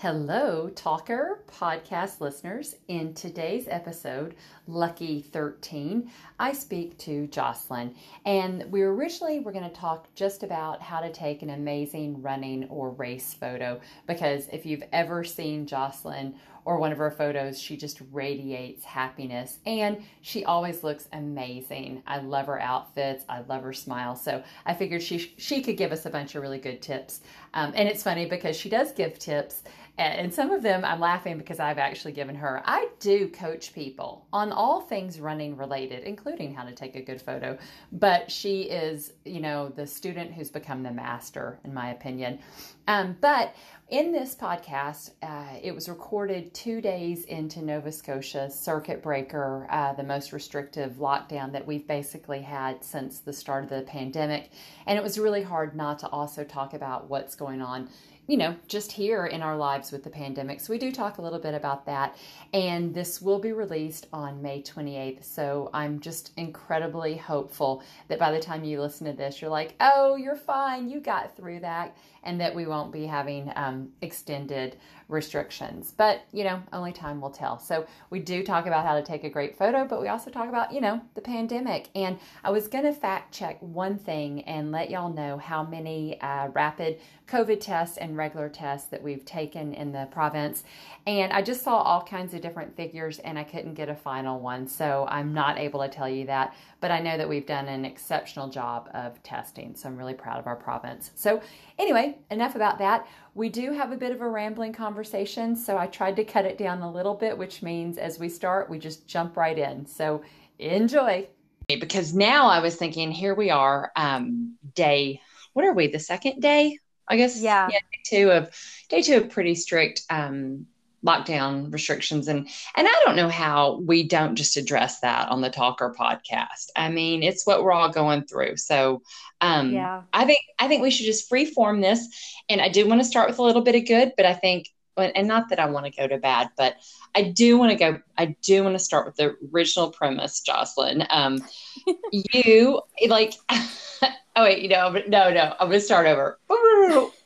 Hello, Talker podcast listeners. In today's episode, Lucky 13, I speak to Jocelyn. And we originally were going to talk just about how to take an amazing running or race photo because if you've ever seen Jocelyn or one of her photos, she just radiates happiness and she always looks amazing. I love her outfits, I love her smile. So I figured she she could give us a bunch of really good tips. Um, and it's funny because she does give tips and some of them I'm laughing because I've actually given her. I do coach people on all things running related, including how to take a good photo. But she is, you know, the student who's become the master, in my opinion. Um, but in this podcast, uh, it was recorded two days into Nova Scotia's circuit breaker, uh, the most restrictive lockdown that we've basically had since the start of the pandemic. And it was really hard not to also talk about what's going on you know, just here in our lives with the pandemic. So we do talk a little bit about that. And this will be released on May 28th. So I'm just incredibly hopeful that by the time you listen to this, you're like, oh, you're fine. You got through that. And that we won't be having um, extended restrictions. But, you know, only time will tell. So we do talk about how to take a great photo, but we also talk about, you know, the pandemic. And I was going to fact check one thing and let y'all know how many uh, rapid COVID tests and regular tests that we've taken in the province. And I just saw all kinds of different figures and I couldn't get a final one. So I'm not able to tell you that. But I know that we've done an exceptional job of testing. So I'm really proud of our province. So, anyway, enough about that. We do have a bit of a rambling conversation. So I tried to cut it down a little bit, which means as we start, we just jump right in. So enjoy. Because now I was thinking, here we are, um, day, what are we, the second day? I guess yeah, yeah day two of day two of pretty strict um, lockdown restrictions and and I don't know how we don't just address that on the Talker podcast. I mean, it's what we're all going through. So um yeah. I think I think we should just freeform this. And I do want to start with a little bit of good, but I think and not that I want to go to bad, but I do want to go. I do want to start with the original premise, Jocelyn. Um, you like, oh wait, you know, no, no, I'm going to start over.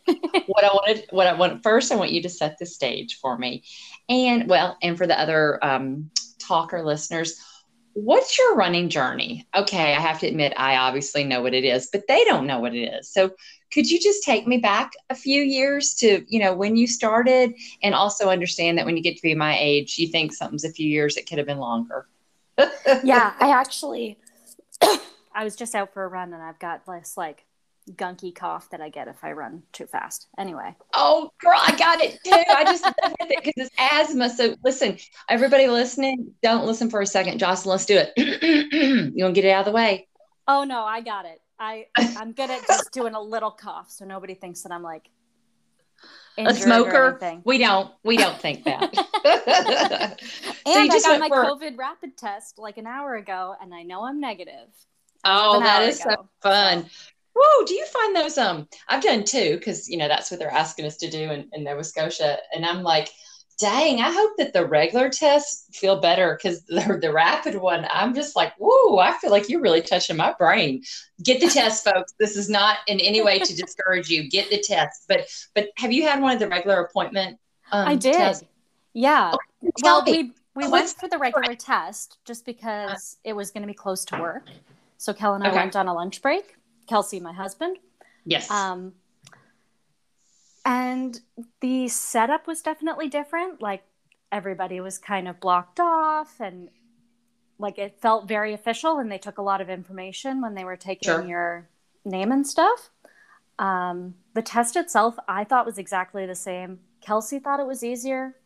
what I wanted, what I want first, I want you to set the stage for me, and well, and for the other um, talker listeners, what's your running journey? Okay, I have to admit, I obviously know what it is, but they don't know what it is. So, could you just take me back a few years to, you know, when you started, and also understand that when you get to be my age, you think something's a few years, it could have been longer. yeah, I actually, I was just out for a run, and I've got this like gunky cough that I get if I run too fast. Anyway. Oh, girl, I got it too. I just with it because it's asthma. So listen, everybody listening, don't listen for a second. Jocelyn, let's do it. you want to get it out of the way? Oh no, I got it. I I'm good at just doing a little cough, so nobody thinks that I'm like a smoker. We don't. We don't think that. so and I got my for... COVID rapid test like an hour ago, and I know I'm negative. Oh, that is ago. so fun. So. Whoa, do you find those? Um, I've done two because you know that's what they're asking us to do in, in Nova Scotia, and I'm like, dang, I hope that the regular tests feel better because the, the rapid one, I'm just like, whoa, I feel like you're really touching my brain. Get the test, folks. This is not in any way to discourage you. Get the test. But but have you had one of the regular appointment? Um, I did. Tests? Yeah. Oh, well, me. we we went for the regular test just because it was going to be close to work. So Kel and I okay. went on a lunch break Kelsey, my husband. Yes. Um, and the setup was definitely different. Like everybody was kind of blocked off and like it felt very official and they took a lot of information when they were taking sure. your name and stuff. Um, the test itself, I thought was exactly the same. Kelsey thought it was easier.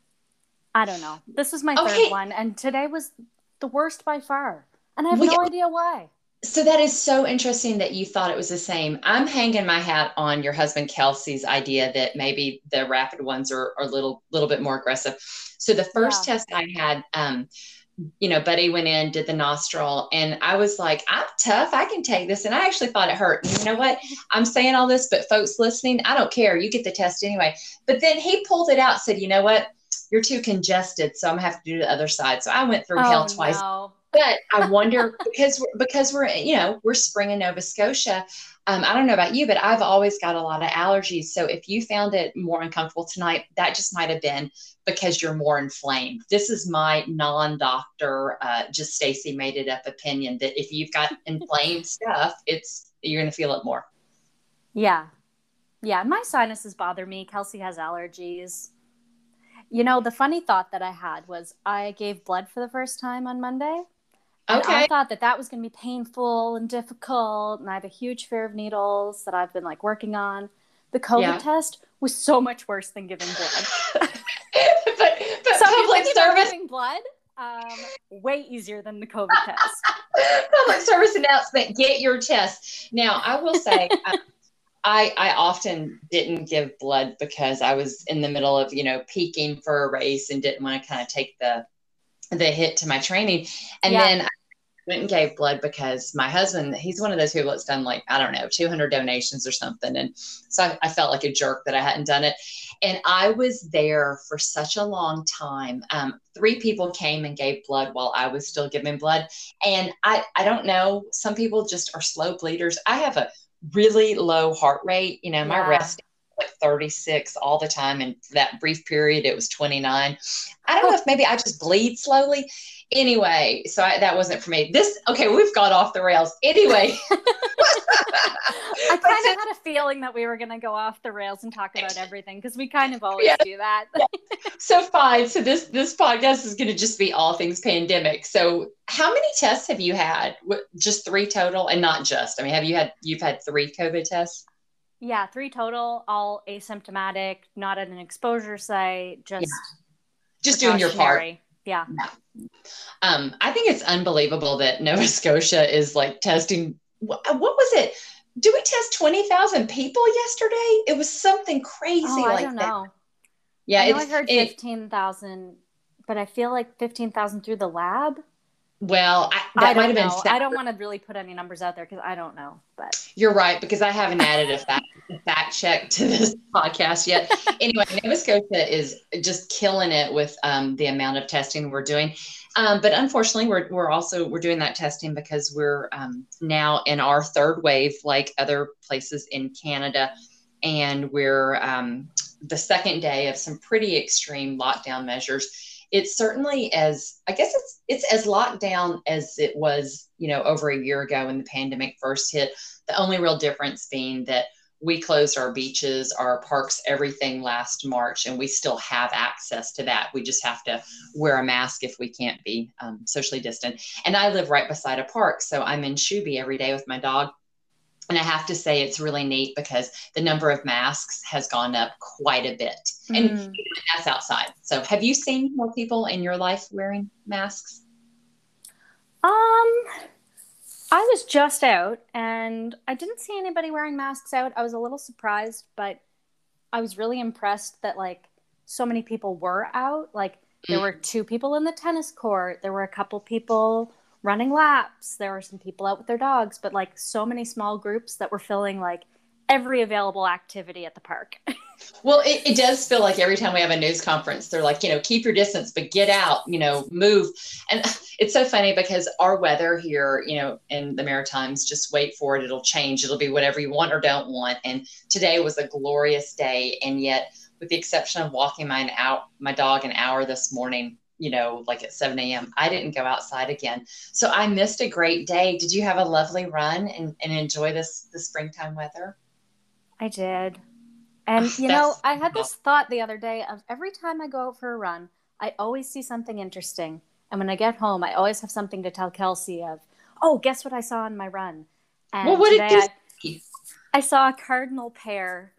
I don't know. This was my okay. third one, and today was the worst by far. And I have well, no idea why. So that is so interesting that you thought it was the same. I'm hanging my hat on your husband Kelsey's idea that maybe the rapid ones are, are a little little bit more aggressive. So the first yeah. test I had, um, you know, Buddy went in, did the nostril, and I was like, I'm tough. I can take this. And I actually thought it hurt. And you know what? I'm saying all this, but folks listening, I don't care. You get the test anyway. But then he pulled it out, said, you know what? you're too congested, so I'm gonna have to do the other side. So I went through oh, hell twice. No. But I wonder because we're, because we're you know we're spring in Nova Scotia. Um, I don't know about you, but I've always got a lot of allergies. So if you found it more uncomfortable tonight, that just might have been because you're more inflamed. This is my non-doctor, uh, just Stacy made it up opinion that if you've got inflamed stuff, it's you're going to feel it more. Yeah, yeah. My sinuses bother me. Kelsey has allergies. You know, the funny thought that I had was I gave blood for the first time on Monday. Okay. I thought that that was going to be painful and difficult, and I have a huge fear of needles that I've been like working on. The COVID yeah. test was so much worse than giving blood. but, but so public service giving blood, um, way easier than the COVID test. public service announcement: get your test. Now, I will say. I, I often didn't give blood because I was in the middle of, you know, peaking for a race and didn't want to kind of take the the hit to my training. And yeah. then I went and gave blood because my husband, he's one of those people that's done like, I don't know, 200 donations or something. And so I, I felt like a jerk that I hadn't done it. And I was there for such a long time. Um, three people came and gave blood while I was still giving blood. And I, I don't know, some people just are slow bleeders. I have a really low heart rate. You know, my yeah. rest like 36 all the time. And that brief period, it was 29. I don't know if maybe I just bleed slowly. Anyway, so I, that wasn't for me. This, okay, we've got off the rails. Anyway. I kind of had a feeling that we were going to go off the rails and talk about everything because we kind of always yeah. do that. yeah. So fine. So this this podcast is going to just be all things pandemic. So how many tests have you had? Just three total, and not just. I mean, have you had you've had three COVID tests? Yeah, three total, all asymptomatic, not at an exposure site, just yeah. just doing your part. Yeah. yeah. Um, I think it's unbelievable that Nova Scotia is like testing. What, was it? Do we test twenty thousand people yesterday? It was something crazy oh, like I don't that. know. Yeah, I, know I heard fifteen thousand, but I feel like fifteen thousand through the lab. Well, I, that might have been. Separate. I don't want to really put any numbers out there because I don't know. But you're right because I haven't added a fact, fact check to this podcast yet. anyway, Nova Scotia is just killing it with um, the amount of testing we're doing. Um, but unfortunately, we're we're also we're doing that testing because we're um, now in our third wave, like other places in Canada, and we're um, the second day of some pretty extreme lockdown measures it's certainly as I guess it's it's as locked down as it was, you know, over a year ago when the pandemic first hit. The only real difference being that we closed our beaches, our parks, everything last March, and we still have access to that. We just have to wear a mask if we can't be um, socially distant. And I live right beside a park, so I'm in Shubie every day with my dog and I have to say, it's really neat because the number of masks has gone up quite a bit. And mm. that's outside. So, have you seen more people in your life wearing masks? Um, I was just out and I didn't see anybody wearing masks out. I was a little surprised, but I was really impressed that like so many people were out. Like, there mm. were two people in the tennis court, there were a couple people running laps. There were some people out with their dogs, but like so many small groups that were filling like every available activity at the park. well, it, it, does feel like every time we have a news conference, they're like, you know, keep your distance, but get out, you know, move. And it's so funny because our weather here, you know, in the Maritimes, just wait for it. It'll change. It'll be whatever you want or don't want. And today was a glorious day. And yet, with the exception of walking my, out, my dog an hour this morning, you know, like at 7 a.m. I didn't go outside again. So I missed a great day. Did you have a lovely run and, and enjoy this the springtime weather? I did. And oh, you know, I had this thought the other day of every time I go out for a run, I always see something interesting. And when I get home, I always have something to tell Kelsey of, oh, guess what I saw on my run? And well, what did you I, see? I saw a cardinal pair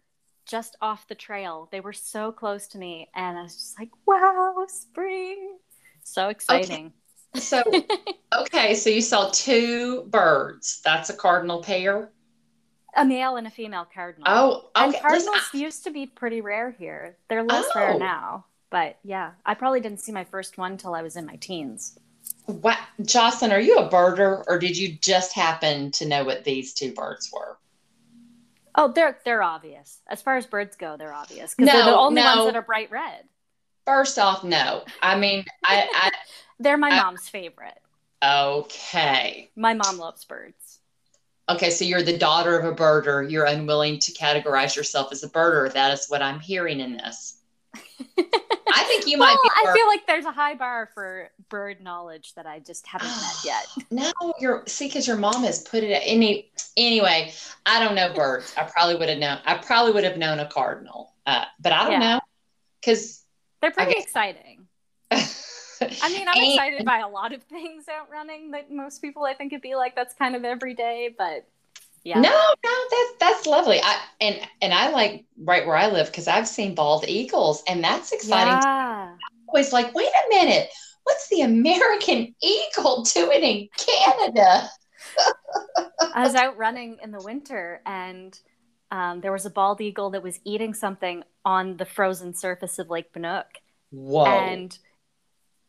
just off the trail. They were so close to me, and I was just like, "Wow, spring!" So exciting. Okay. So, okay, so you saw two birds. That's a cardinal pair. A male and a female cardinal. Oh, okay. and cardinals Listen, used to be pretty rare here. They're less oh. rare now, but yeah, I probably didn't see my first one till I was in my teens. What, Jocelyn? Are you a birder, or did you just happen to know what these two birds were? Oh, they're they're obvious. As far as birds go, they're obvious because no, they're the only no. ones that are bright red. First off, no. I mean, I, I they're my I, mom's favorite. Okay. My mom loves birds. Okay, so you're the daughter of a birder. You're unwilling to categorize yourself as a birder. That is what I'm hearing in this. I think you well, might be. I feel like there's a high bar for bird knowledge that I just haven't met yet. No, you're see, because your mom has put it any anyway. I don't know birds. I probably would have known. I probably would have known a cardinal, uh, but I don't yeah. know because they're pretty exciting. I mean, I'm and, excited by a lot of things out running that most people I think would be like that's kind of every day, but yeah. No, no, that's that's lovely. I and and I like right where I live because I've seen bald eagles, and that's exciting. Yeah. always like, wait a minute, what's the American eagle doing in Canada? I was out running in the winter, and um, there was a bald eagle that was eating something on the frozen surface of Lake Banook. Whoa! And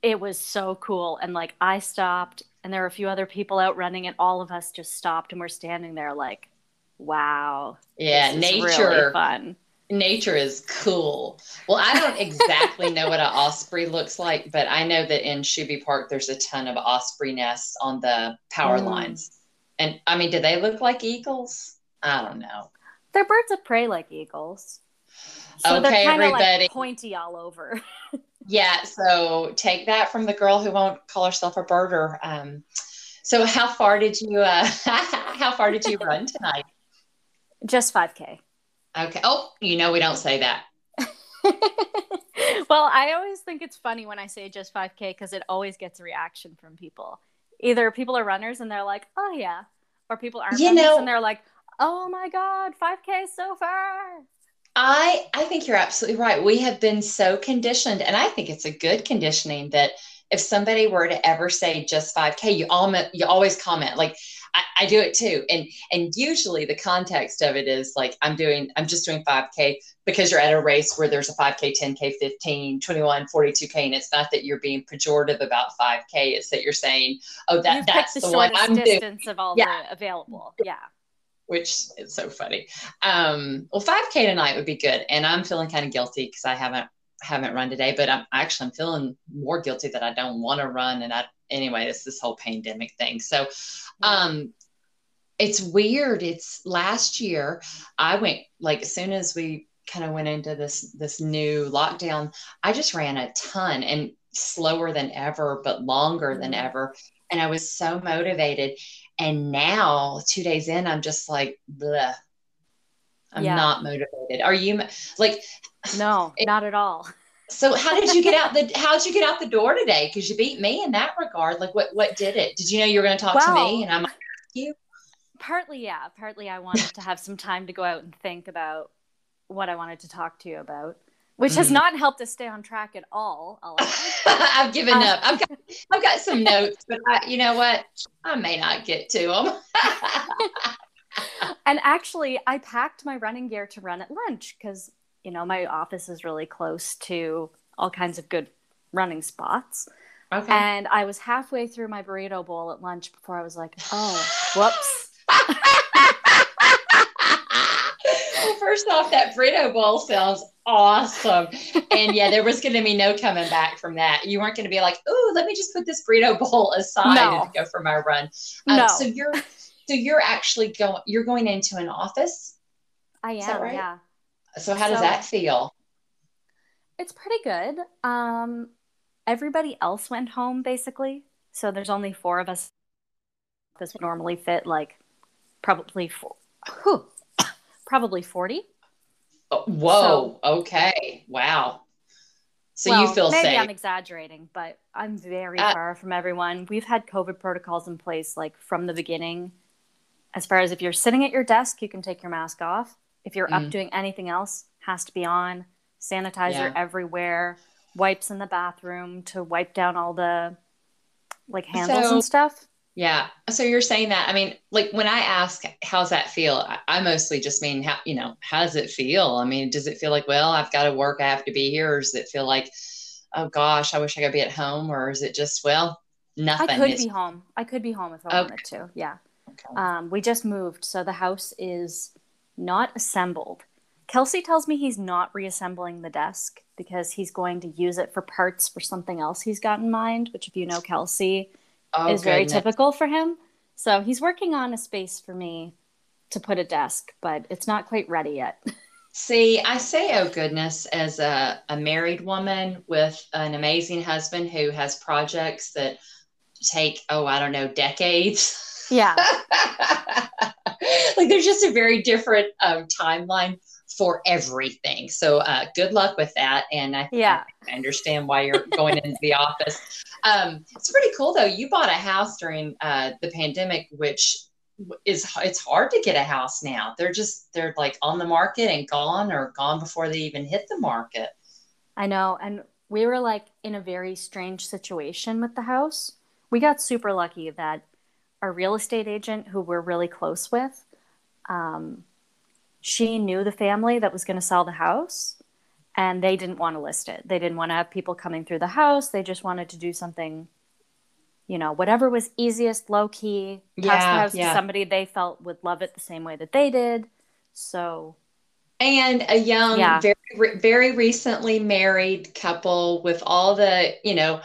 it was so cool. And like I stopped, and there were a few other people out running, and all of us just stopped and we're standing there like, wow. Yeah, nature. Really fun. Nature is cool. Well, I don't exactly know what an osprey looks like, but I know that in Shubie Park there's a ton of osprey nests on the power mm. lines. And I mean, do they look like eagles? I don't know. They're birds of prey like eagles. So okay, they're kind of like pointy all over. yeah. So take that from the girl who won't call herself a birder. Um, so how far did you uh, how far did you run tonight? Just 5k. Okay. Oh, you know we don't say that. well, I always think it's funny when I say just 5k because it always gets a reaction from people. Either people are runners and they're like, "Oh yeah," or people aren't you runners know, and they're like, "Oh my god, 5k so far." I I think you're absolutely right. We have been so conditioned, and I think it's a good conditioning that if somebody were to ever say just 5K, you all you always comment like I, I, do it too. And and usually the context of it is like I'm doing I'm just doing 5K because you're at a race where there's a 5K, 10K, 15, 21, 42K. And it's not that you're being pejorative about 5K, it's that you're saying, oh, that, that's the, the one I'm distance doing. of all yeah. the available. Yeah which is so funny. Um, well, 5K tonight would be good. And I'm feeling kind of guilty because I haven't haven't run today, but I'm actually I'm feeling more guilty that I don't want to run. And I anyway, it's this whole pandemic thing. So um it's weird. It's last year I went like as soon as we kind of went into this this new lockdown, I just ran a ton and slower than ever, but longer than mm-hmm. ever. And I was so motivated. And now, two days in, I'm just like, bleh. I'm yeah. not motivated. Are you like? No, it, not at all. So how did you get out the? How did you get out the door today? Because you beat me in that regard. Like, what what did it? Did you know you were going to talk well, to me, and I'm like, you? Partly, yeah. Partly, I wanted to have some time to go out and think about what I wanted to talk to you about which has mm. not helped us stay on track at all. I've given um, up. I've got, I've got some notes, but I, you know what? I may not get to them. and actually, I packed my running gear to run at lunch because, you know, my office is really close to all kinds of good running spots. Okay. And I was halfway through my burrito bowl at lunch before I was like, oh, whoops. well, first off, that burrito bowl sounds awesome. And yeah, there was going to be no coming back from that. You weren't going to be like, "Oh, let me just put this burrito bowl aside no. and go for my run." Um, no. So you're, so you're actually going. You're going into an office. I am. Right? Yeah. So how does that feel? It's pretty good. Um, everybody else went home basically, so there's only four of us. This would normally fit like probably four. Whew, probably 40. Oh, whoa. So, okay. Wow. So well, you feel maybe safe. I'm exaggerating, but I'm very uh, far from everyone. We've had COVID protocols in place like from the beginning. As far as if you're sitting at your desk, you can take your mask off. If you're mm. up doing anything else, has to be on. Sanitizer yeah. everywhere. Wipes in the bathroom to wipe down all the like handles so, and stuff. Yeah. So you're saying that, I mean, like when I ask, how's that feel? I, I, mostly just mean, how, you know, how does it feel? I mean, does it feel like, well, I've got to work, I have to be here? Or does it feel like, oh gosh, I wish I could be at home? Or is it just, well, nothing? I could be home. I could be home if I okay. wanted to. Yeah. Okay. Um, we just moved. So the house is not assembled. Kelsey tells me he's not reassembling the desk because he's going to use it for parts for something else he's got in mind, which, if you know Kelsey, oh, is goodness. very typical for him. So he's working on a space for me to put a desk, but it's not quite ready yet. See, I say, oh goodness, as a, a married woman with an amazing husband who has projects that take, oh, I don't know, decades. Yeah. like there's just a very different um, timeline for everything. So uh, good luck with that. And I, yeah. I understand why you're going into the office. Um, it's pretty cool though. You bought a house during uh, the pandemic, which is it's hard to get a house now. They're just they're like on the market and gone or gone before they even hit the market. I know, and we were like in a very strange situation with the house. We got super lucky that our real estate agent, who we're really close with, um, she knew the family that was going to sell the house, and they didn't want to list it. They didn't want to have people coming through the house. They just wanted to do something you know, whatever was easiest, low key, pass yeah, the house yeah. to somebody they felt would love it the same way that they did. So, and a young, yeah. very, very recently married couple with all the, you know,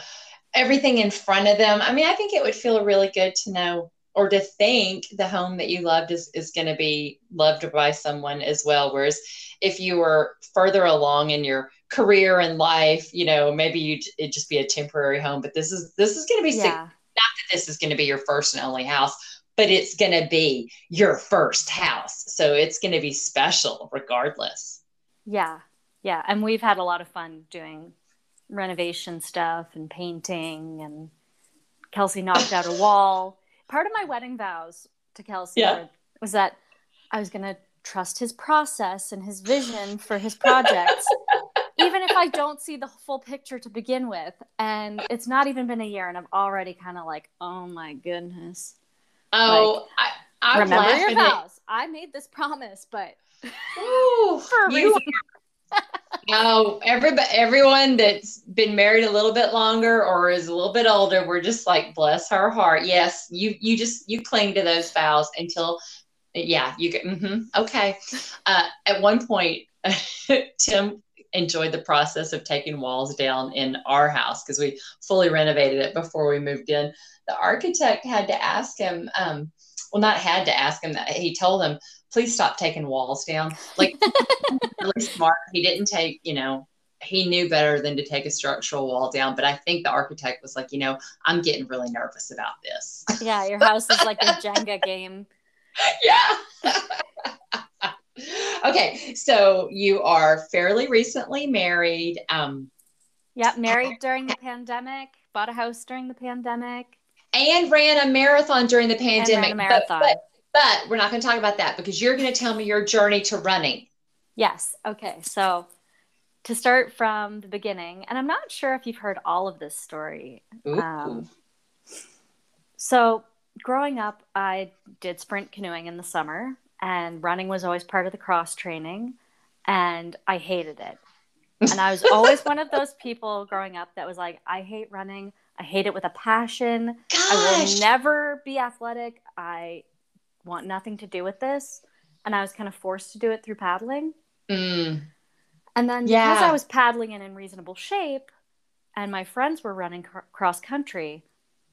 everything in front of them. I mean, I think it would feel really good to know or to think the home that you loved is, is going to be loved by someone as well. Whereas if you were further along in your career and life, you know, maybe you it just be a temporary home, but this is this is going to be yeah. not that this is going to be your first and only house, but it's going to be your first house. So it's going to be special regardless. Yeah. Yeah, and we've had a lot of fun doing renovation stuff and painting and Kelsey knocked out a wall. Part of my wedding vows to Kelsey yeah. was that I was going to trust his process and his vision for his projects even if I don't see the full picture to begin with, and it's not even been a year, and I'm already kind of like, oh my goodness. Oh, like, I, I remember your vows. I made this promise, but Ooh, for a reason. Oh, everybody, everyone that's been married a little bit longer or is a little bit older, we're just like, bless her heart. Yes, you you just you cling to those vows until, yeah, you get mm-hmm, okay. Uh, at one point, Tim enjoyed the process of taking walls down in our house because we fully renovated it before we moved in. The architect had to ask him, um, well, not had to ask him that he told him, please stop taking walls down. Like, really smart. He didn't take, you know, he knew better than to take a structural wall down. But I think the architect was like, you know, I'm getting really nervous about this. Yeah, your house is like a Jenga game. Yeah. okay, so you are fairly recently married. Um, yeah, married during the pandemic, bought a house during the pandemic, and ran a marathon during the pandemic. marathon. But, but, but we're not going to talk about that because you're going to tell me your journey to running. Yes. Okay. So to start from the beginning, and I'm not sure if you've heard all of this story. Um, so growing up, I did sprint canoeing in the summer and running was always part of the cross training and I hated it. And I was always one of those people growing up that was like, I hate running. I hate it with a passion. Gosh. I will never be athletic. I want nothing to do with this. And I was kind of forced to do it through paddling. Mm. And then yeah. because I was paddling and in reasonable shape, and my friends were running cr- cross country,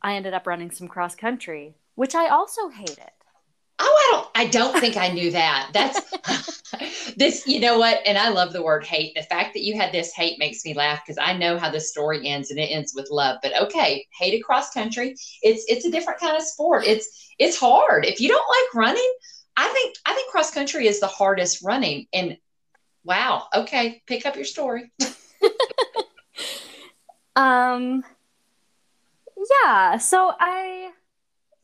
I ended up running some cross country, which I also hated. Oh, I don't I don't think I knew that. That's this, you know what? And I love the word hate. The fact that you had this hate makes me laugh because I know how this story ends and it ends with love. But okay, hate across country. It's it's a different kind of sport. It's it's hard. If you don't like running, I think I think cross country is the hardest running. And wow, okay, pick up your story. um yeah, so I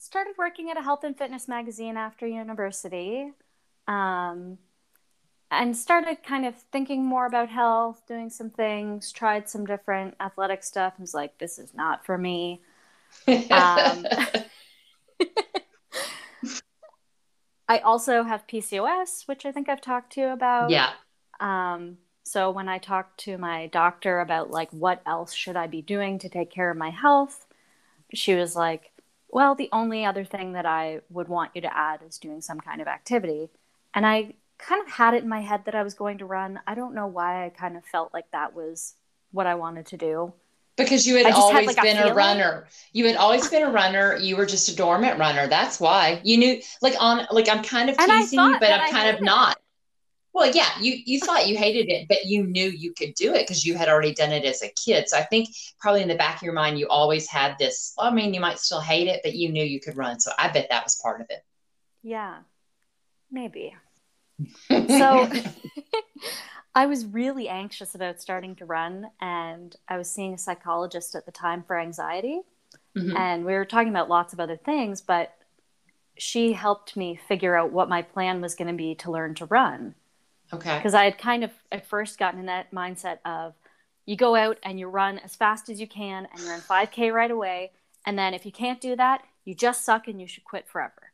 started working at a health and fitness magazine after university um, and started kind of thinking more about health, doing some things, tried some different athletic stuff, and was like, this is not for me. Um, I also have PCOS, which I think I've talked to you about. Yeah. Um, so when I talked to my doctor about like what else should I be doing to take care of my health, she was like, well, the only other thing that I would want you to add is doing some kind of activity. And I kind of had it in my head that I was going to run. I don't know why I kind of felt like that was what I wanted to do. Because you had always had, like, been a, a runner. You had always been a runner. You were just a dormant runner. That's why you knew. Like on, like I'm kind of teasing you, but I'm kind of not. Well, yeah, you you thought you hated it, but you knew you could do it because you had already done it as a kid. So I think probably in the back of your mind, you always had this. Well, I mean, you might still hate it, but you knew you could run. So I bet that was part of it. Yeah, maybe. so I was really anxious about starting to run, and I was seeing a psychologist at the time for anxiety. Mm-hmm. And we were talking about lots of other things, but she helped me figure out what my plan was going to be to learn to run. Okay. Because I had kind of at first gotten in that mindset of you go out and you run as fast as you can and you're in 5K right away. And then if you can't do that, you just suck and you should quit forever.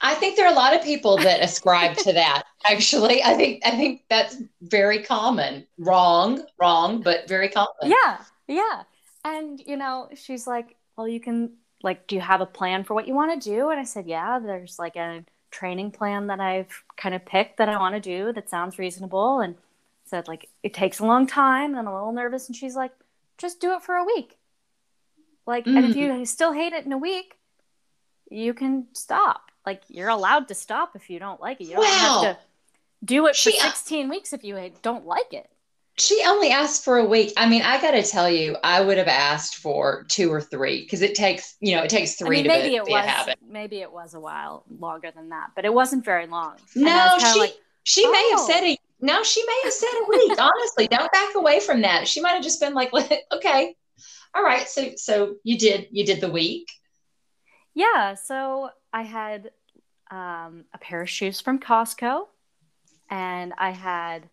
I think there are a lot of people that ascribe to that. Actually, I think I think that's very common. Wrong, wrong, but very common. Yeah, yeah. And you know, she's like, "Well, you can like, do you have a plan for what you want to do?" And I said, "Yeah, there's like a training plan that I've kind of picked that I want to do that sounds reasonable." And said like, "It takes a long time, and I'm a little nervous." And she's like, "Just do it for a week." Like, mm. and if mm. you still hate it in a week, you can stop like you're allowed to stop if you don't like it. You don't wow. have to do it for she, 16 weeks if you don't like it. She only asked for a week. I mean, I got to tell you, I would have asked for two or three because it takes, you know, it takes three I mean, to maybe be, it be was, a habit. Maybe it was a while longer than that, but it wasn't very long. No, she like, she oh. may have said oh. it. No, she may have said a week. honestly, don't back away from that. She might have just been like, okay, all right. So, so you did, you did the week. Yeah. So I had um, a pair of shoes from Costco, and I had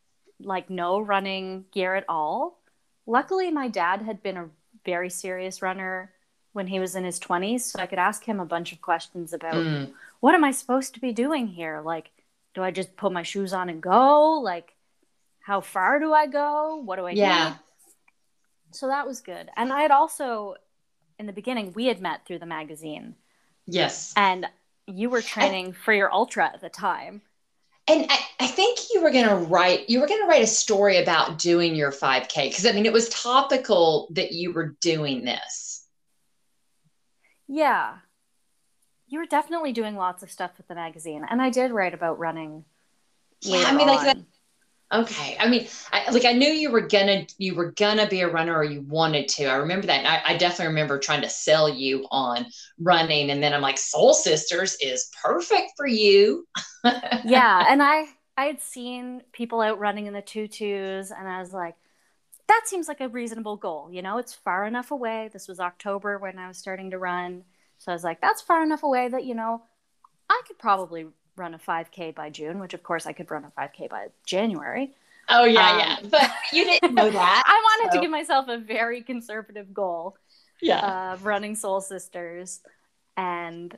like no running gear at all. Luckily, my dad had been a very serious runner when he was in his 20s, so I could ask him a bunch of questions about mm. what am I supposed to be doing here? Like, do I just put my shoes on and go? Like, how far do I go? What do I yeah. do? So that was good. And I had also, in the beginning, we had met through the magazine. Yes. And you were training I, for your ultra at the time. And I, I think you were going to write, you were going to write a story about doing your 5K because I mean, it was topical that you were doing this. Yeah. You were definitely doing lots of stuff with the magazine. And I did write about running. Yeah, I mean, like that, Okay. I mean, I, like I knew you were gonna you were gonna be a runner or you wanted to. I remember that. I, I, definitely remember trying to sell you on running, and then I'm like, Soul Sisters is perfect for you. yeah, and I I had seen people out running in the tutus, and I was like, that seems like a reasonable goal. You know, it's far enough away. This was October when I was starting to run, so I was like, that's far enough away that you know, I could probably run a 5K by June, which of course I could run a 5K by January. Oh yeah, um, yeah. But you didn't know that. I wanted so. to give myself a very conservative goal. Yeah. Of running Soul Sisters. And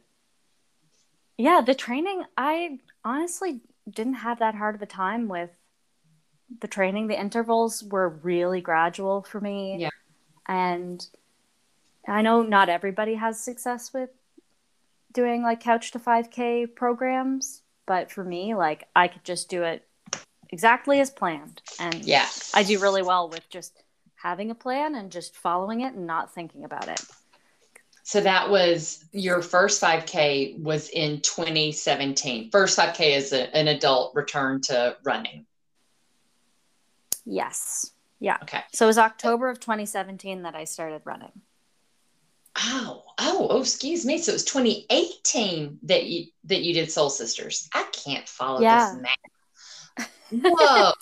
yeah, the training I honestly didn't have that hard of a time with the training. The intervals were really gradual for me. Yeah. And I know not everybody has success with doing like couch to 5k programs but for me like i could just do it exactly as planned. And yeah i do really well with just having a plan and just following it and not thinking about it. So that was your first 5k was in 2017 first 5k is a, an adult return to running. Yes. Yeah. Okay. So it was october of 2017 that i started running Oh, oh, oh, excuse me. So it was 2018 that you that you did Soul Sisters. I can't follow yeah. this math. Whoa.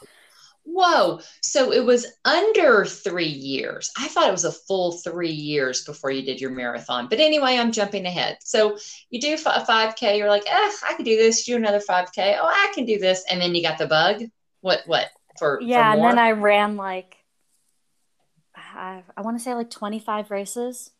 Whoa. So it was under three years. I thought it was a full three years before you did your marathon. But anyway, I'm jumping ahead. So you do a 5K, you're like, eh, I can do this. You do another 5K. Oh, I can do this. And then you got the bug. What, what? For, yeah. For and then I ran like, I, I want to say like 25 races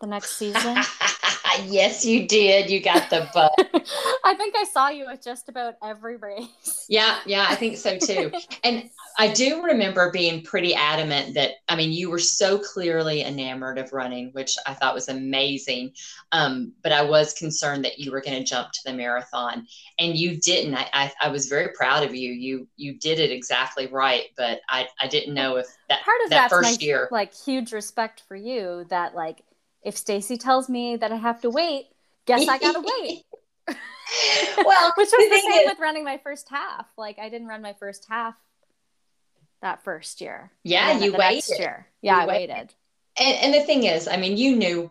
the next season. yes, you did. You got the butt. I think I saw you at just about every race. Yeah, yeah, I think so too. and I do remember being pretty adamant that, I mean, you were so clearly enamored of running, which I thought was amazing. Um, but I was concerned that you were going to jump to the marathon and you didn't. I, I, I, was very proud of you. You, you did it exactly right. But I, I didn't know if that part of that first my, year, like huge respect for you that like, if Stacy tells me that I have to wait, guess I gotta wait. well, which was the, the same is, with running my first half. Like I didn't run my first half that first year. Yeah, you waited. year. Yeah, you I waited. waited. And, and the thing is, I mean, you knew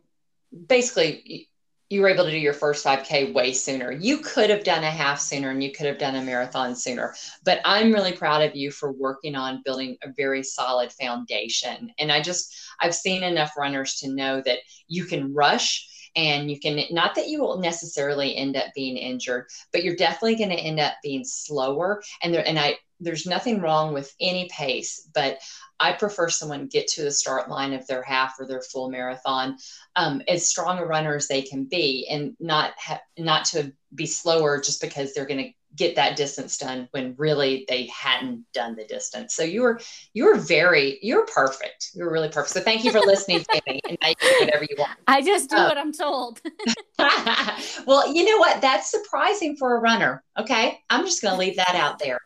basically you were able to do your first 5K way sooner. You could have done a half sooner and you could have done a marathon sooner. But I'm really proud of you for working on building a very solid foundation. And I just, I've seen enough runners to know that you can rush and you can not that you will necessarily end up being injured but you're definitely going to end up being slower and there and i there's nothing wrong with any pace but I prefer someone get to the start line of their half or their full marathon um, as strong a runner as they can be, and not ha- not to be slower just because they're going to get that distance done when really they hadn't done the distance. So you were you were very you were perfect. You were really perfect. So thank you for listening to me, and I do whatever you want. I just do uh, what I'm told. well, you know what? That's surprising for a runner. Okay, I'm just going to leave that out there.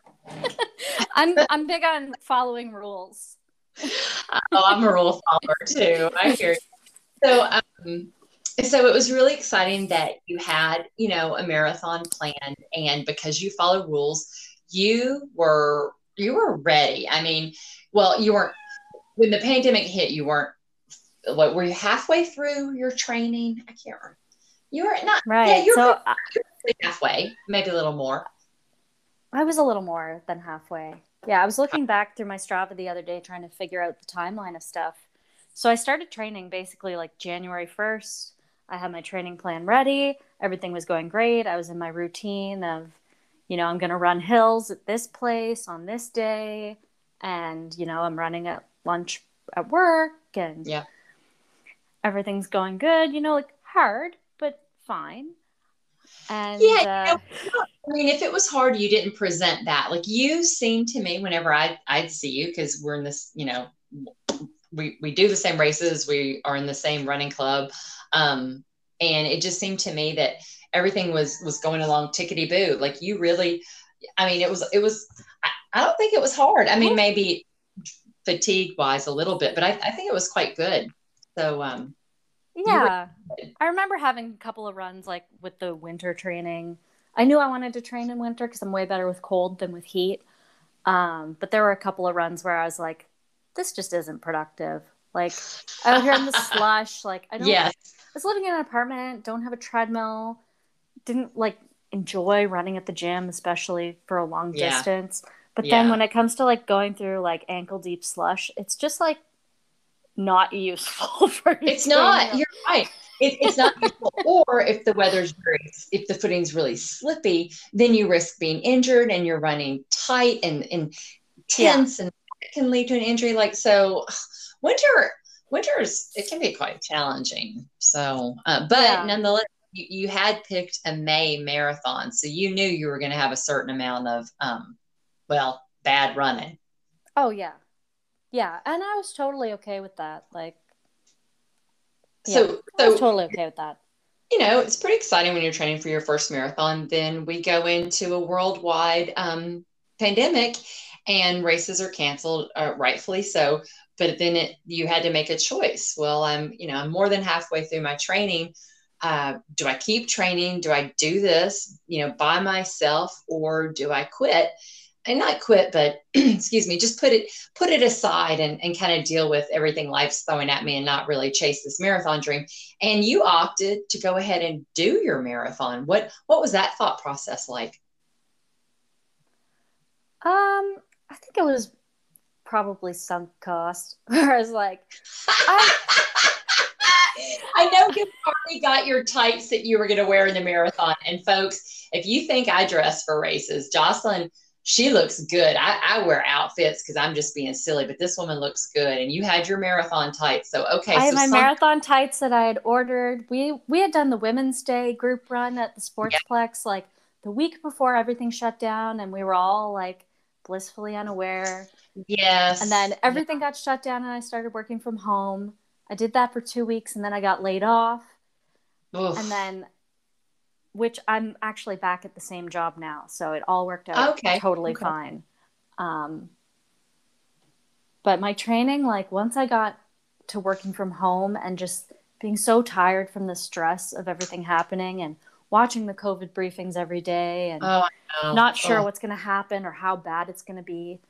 I'm I'm big on following rules oh, I'm a rule follower too. I hear. You. So, um, so it was really exciting that you had, you know, a marathon planned, and because you follow rules, you were you were ready. I mean, well, you weren't when the pandemic hit. You weren't. What were you halfway through your training? I can't remember. You were not right. Yeah, you were so, halfway, maybe a little more. I was a little more than halfway. Yeah, I was looking back through my Strava the other day trying to figure out the timeline of stuff. So I started training basically like January 1st. I had my training plan ready. Everything was going great. I was in my routine of, you know, I'm going to run hills at this place on this day. And, you know, I'm running at lunch at work and yeah. everything's going good, you know, like hard, but fine. And yeah, uh, you know, I mean, if it was hard, you didn't present that. Like you seem to me whenever I I'd see you because we're in this, you know, we we do the same races, we are in the same running club, um, and it just seemed to me that everything was was going along tickety boo. Like you really, I mean, it was it was. I, I don't think it was hard. I mean, maybe fatigue wise a little bit, but I, I think it was quite good. So um, yeah. I remember having a couple of runs like with the winter training. I knew I wanted to train in winter because I'm way better with cold than with heat. Um, but there were a couple of runs where I was like, this just isn't productive. Like out here in the slush, like I don't yes. I was living in an apartment, don't have a treadmill, didn't like enjoy running at the gym, especially for a long yeah. distance. But yeah. then when it comes to like going through like ankle deep slush, it's just like not useful for it's not. you're right. It, it's not useful. Or if the weather's very if the footing's really slippy then you risk being injured and you're running tight and, and tense yeah. and it can lead to an injury. Like so winter winters it can be quite challenging. So uh, but yeah. nonetheless you, you had picked a may marathon so you knew you were going to have a certain amount of um well bad running. Oh yeah yeah, and I was totally okay with that. Like, yeah, so, so I was totally okay with that. You know, it's pretty exciting when you're training for your first marathon. Then we go into a worldwide um, pandemic, and races are canceled, uh, rightfully so. But then it, you had to make a choice. Well, I'm, you know, I'm more than halfway through my training. Uh, do I keep training? Do I do this, you know, by myself, or do I quit? And not quit, but excuse me, just put it put it aside and, and kind of deal with everything life's throwing at me and not really chase this marathon dream. And you opted to go ahead and do your marathon. What what was that thought process like? Um, I think it was probably sunk cost. Where I was like, I, I know you already got your tights that you were going to wear in the marathon. And folks, if you think I dress for races, Jocelyn she looks good. I, I wear outfits because I'm just being silly, but this woman looks good. And you had your marathon tights. So okay. I so had my some- marathon tights that I had ordered. We we had done the Women's Day group run at the Sportsplex like the week before everything shut down, and we were all like blissfully unaware. Yes. And then everything got shut down, and I started working from home. I did that for two weeks, and then I got laid off. Oof. And then, which I'm actually back at the same job now, so it all worked out Okay, totally okay. fine. Um, but my training, like once I got to working from home and just being so tired from the stress of everything happening and watching the COVID briefings every day and oh, not sure Oh. what's going to happen or how bad it's going to be.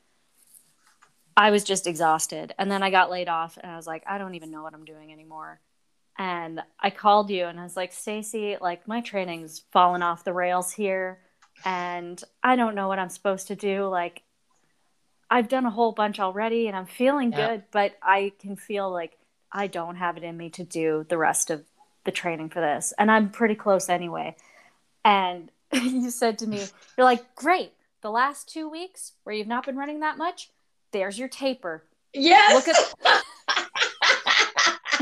I was just exhausted. And then I got laid off and I was like, I don't even know what I'm doing anymore. And I called you and I was like, Stacy, like my training's fallen off the rails here and I don't know what I'm supposed to do. Like I've done a whole bunch already and I'm feeling Yeah. good, but I can feel like I don't have it in me to do the rest of the training for this. And I'm pretty close anyway. And you said to me, You're like, great. The last two weeks where you've not been running that much, there's your taper. Yes. Look at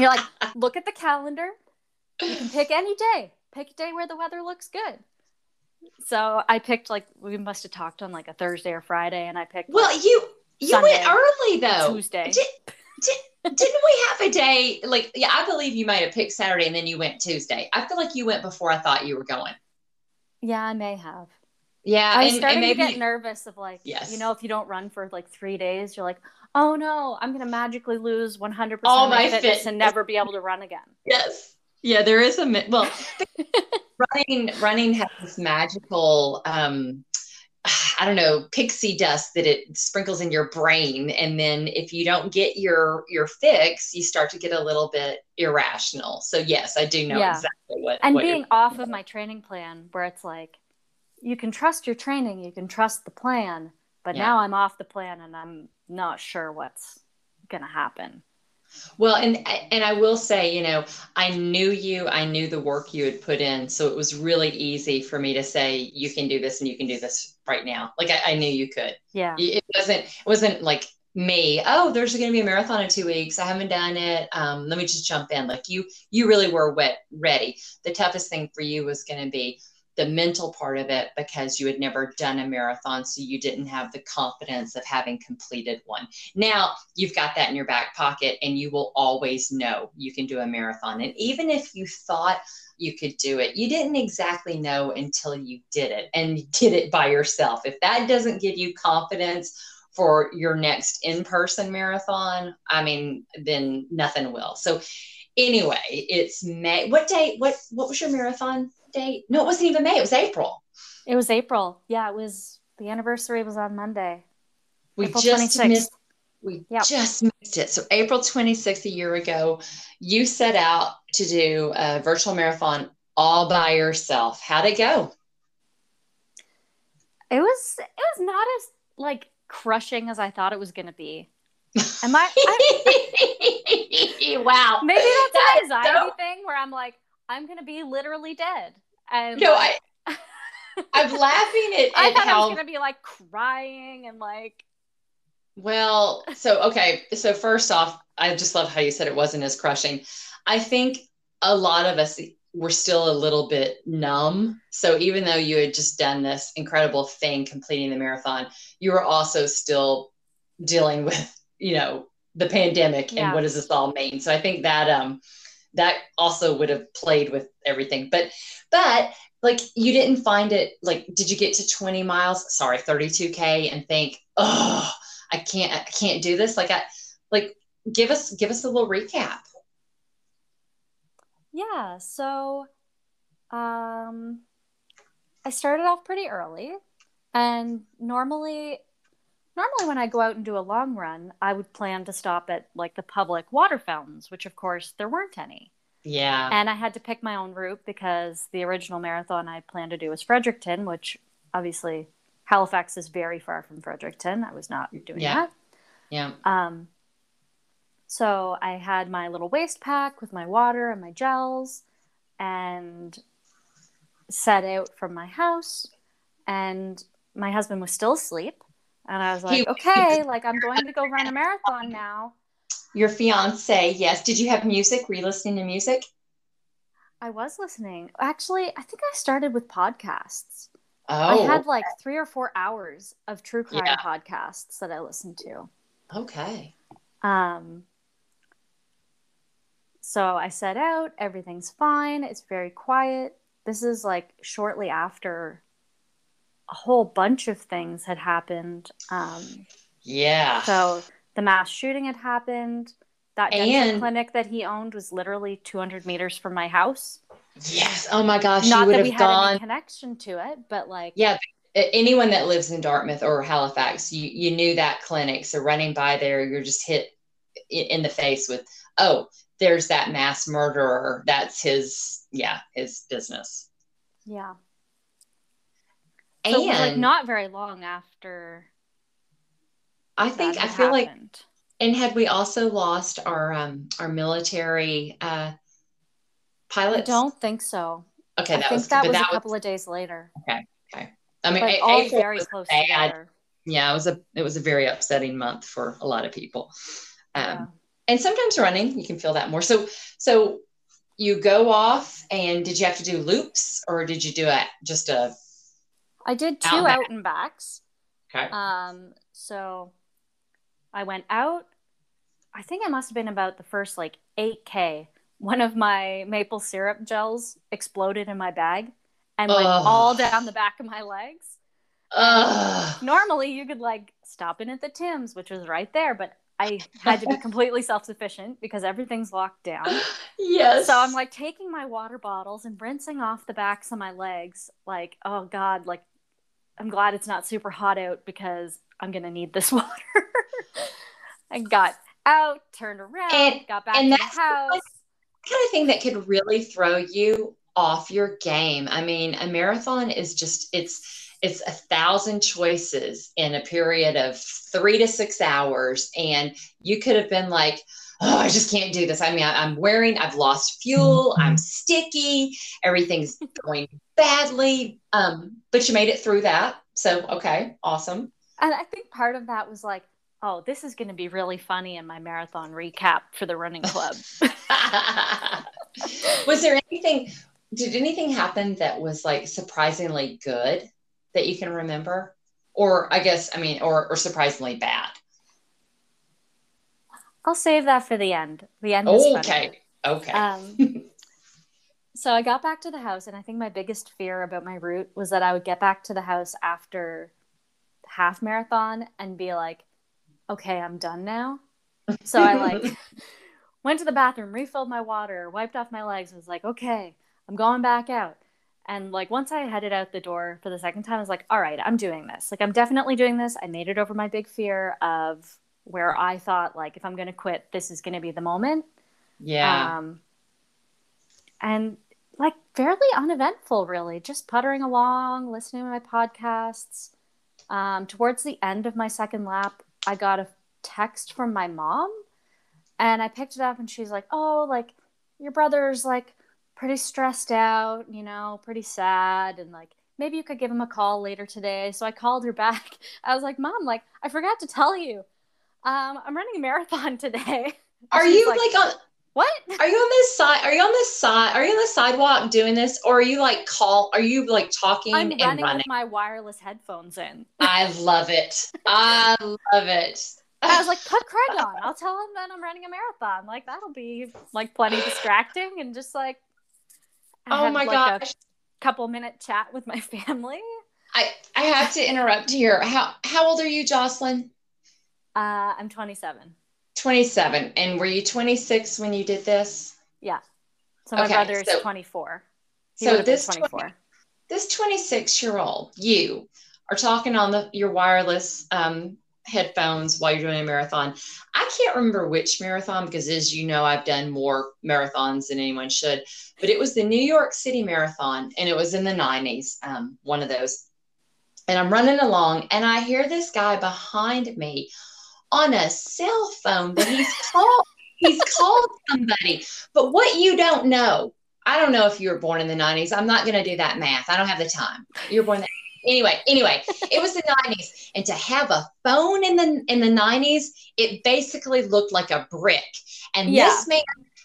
you're like, look at the calendar. You can pick any day. Pick a day where the weather looks good. So I picked like we must have talked on like a Thursday or Friday, and I picked well, you you Sunday, went early though. Tuesday. Did, did, didn't we have a day like yeah, I believe you might have picked Saturday and then you went Tuesday. I feel like you went before I thought you were going. yeah, I may have. Yeah, I and, starting and maybe to get nervous of like, Yes. you know, if you don't run for like three days, you're like, oh no, I'm gonna magically lose 100 percent All of my my fitness and never be able to run again. Yes. Yeah, there is a well, running running has this magical um I don't know, pixie dust that it sprinkles in your brain and then if you don't get your your fix, you start to get a little bit irrational. So yes, I do know Yeah. exactly what and what being off of my training plan where it's like you can trust your training you can trust the plan but Yeah. now i'm off the plan and i'm not sure what's gonna happen Well, and and I will say, you know, I knew you, I knew the work you had put in, so it was really easy for me to say you can do this and you can do this right now. Like I, I knew you could. yeah It wasn't it wasn't like me. Oh, there's going to be a marathon in two weeks. I haven't done it. Um, let me just jump in. Like you, you really were wet ready. The toughest thing for you was going to be the mental part of it because you had never done a marathon, so you didn't have the confidence of having completed one. Now you've got that in your back pocket, and you will always know you can do a marathon. And even if you thought you could do it, you didn't exactly know until you did it and you did it by yourself. If that doesn't give you confidence for your next in-person marathon, I mean, then nothing will. So anyway, it's May. What day? What what was your marathon date? No, it wasn't even May. It was April. it was april yeah it was the anniversary was on monday We April just 26th. missed. We Yep. just missed it. So April 26th, a year ago, you set out to do a virtual marathon all by yourself. How'd it go? it was it was not as like crushing as i thought it was gonna be am i, I wow. maybe that's That an anxiety so- thing where i'm like i'm gonna be literally dead and No, like, I. I'm laughing at, I at thought I was gonna be like crying and like Well, so okay, so first off, I just love how you said it wasn't as crushing. I think a lot of us were still a little bit numb. So even though you had just done this incredible thing completing the marathon, you were also still dealing with, you know, the pandemic Yeah. and what does this all mean? So I think that um that also would have played with everything. But but like you didn't find it like did you get to 20 miles, sorry, 32k and think, "Oh, I can't I can't do this." Like I like give us give us a little recap. Yeah, so um I started off pretty early and normally normally when I go out and do a long run, I would plan to stop at like the public water fountains, which of course there weren't any. Yeah. And I had to pick my own route because the original marathon I planned to do was Fredericton, which obviously Halifax is very far from Fredericton. I was not doing Yeah. that. Yeah. Um, so I had my little waist pack with my water and my gels and set out from my house. And my husband was still asleep. And I was like, he, okay, like I'm going to go run a marathon now. Your fiance, yes. Did you have music? Were you listening to music? I was listening. Actually, I think I started with podcasts. Oh. I had like three or four hours of true crime yeah. podcasts that I listened to. Okay. Um, so I set out, everything's fine, it's very quiet. This is like shortly after a whole bunch of things had happened. Um, yeah. So the mass shooting had happened. That dental and, clinic that he owned was literally 200 meters from my house. Yes. Oh my gosh. Not that we had gone... any connection to it, but like. Yeah. Anyone that lives in Dartmouth or Halifax, you, you knew that clinic. So running by there, you're just hit in the face with, oh, there's that mass murderer. That's his, yeah, his business. Yeah. And so like not very long after. I think I feel happened. like, and had we also lost our um our military uh pilots? I don't think so. Okay, that I was, think that was that a couple was, of days later. Okay, okay. I mean, but all April very close bad. together. Yeah, it was a it was a very upsetting month for a lot of people. Um, yeah. and sometimes running, you can feel that more. So so you go off, and did you have to do loops, or did you do a just a I did two out, out and backs. Okay. Um, so I went out. I think it must have been about the first like 8K. One of my maple syrup gels exploded in my bag and went all down the back of my legs. Normally, you could like stop in at the Tim's, which was right there, but I had to be completely self sufficient because everything's locked down. Yes. So I'm like taking my water bottles and rinsing off the backs of my legs. Like, oh God, like I'm glad it's not super hot out because I'm gonna need this water. I got out, turned around, and, got back and to the house. kind of thing that could really throw you off your game. I mean, a marathon is just it's it's a thousand choices in a period of three to six hours, and you could have been like, oh, I just can't do this. I mean, I, am wearing, I've lost fuel, I'm sticky, everything's going badly. Um, but you made it through that. So, okay, awesome. And I think part of that was like, oh, this is going to be really funny in my marathon recap for the running club. was there anything, did anything happen that was like surprisingly good that you can remember? Or I guess, I mean, or, or surprisingly bad? I'll save that for the end. The end. okay. Okay. Um, so I got back to the house, and I think my biggest fear about my route was that I would get back to the house after half marathon and be like, "Okay, I'm done now." So I like went to the bathroom, refilled my water, wiped off my legs, and was like, "Okay, I'm going back out." And like once I headed out the door for the second time, I was like, "All right, I'm doing this. Like I'm definitely doing this." I made it over my big fear of where I thought like if I'm going to quit, this is going to be the moment. Yeah. Um, and like fairly uneventful, really. Just puttering along, listening to my podcasts. Um, towards the end of my second lap, I got a text from my mom, and I picked it up, and she's like, "Oh, like your brother's like pretty stressed out, you know, pretty sad, and like." Maybe you could give him a call later today. So I called her back. I was like, Mom, like, I forgot to tell you um, I'm running a marathon today. Are you like, like on what? Are you on this side? Are you on this side? Are you on the sidewalk doing this, or are you like call? Are you like talking I'm and running, running? with my wireless headphones in. I love it. I love it. I was like, put Craig on. I'll tell him that I'm running a marathon. Like that'll be like plenty distracting and just like. I oh my like gosh! A couple minute chat with my family. I I have to interrupt here. How how old are you, Jocelyn? Uh, I'm 27. 27. And were you 26 when you did this? Yeah. So my okay, brother is so, 24. He so this 24. 20, this 26 year old, you are talking on the your wireless um, headphones while you're doing a marathon. I can't remember which marathon because, as you know, I've done more marathons than anyone should. But it was the New York City Marathon, and it was in the 90s. Um, one of those. And I'm running along, and I hear this guy behind me on a cell phone that he's called he's called somebody. But what you don't know, I don't know if you were born in the 90s. I'm not going to do that math. I don't have the time. You're born in anyway, anyway, it was the 90s. And to have a phone in the in the 90s, it basically looked like a brick. And Yeah. this man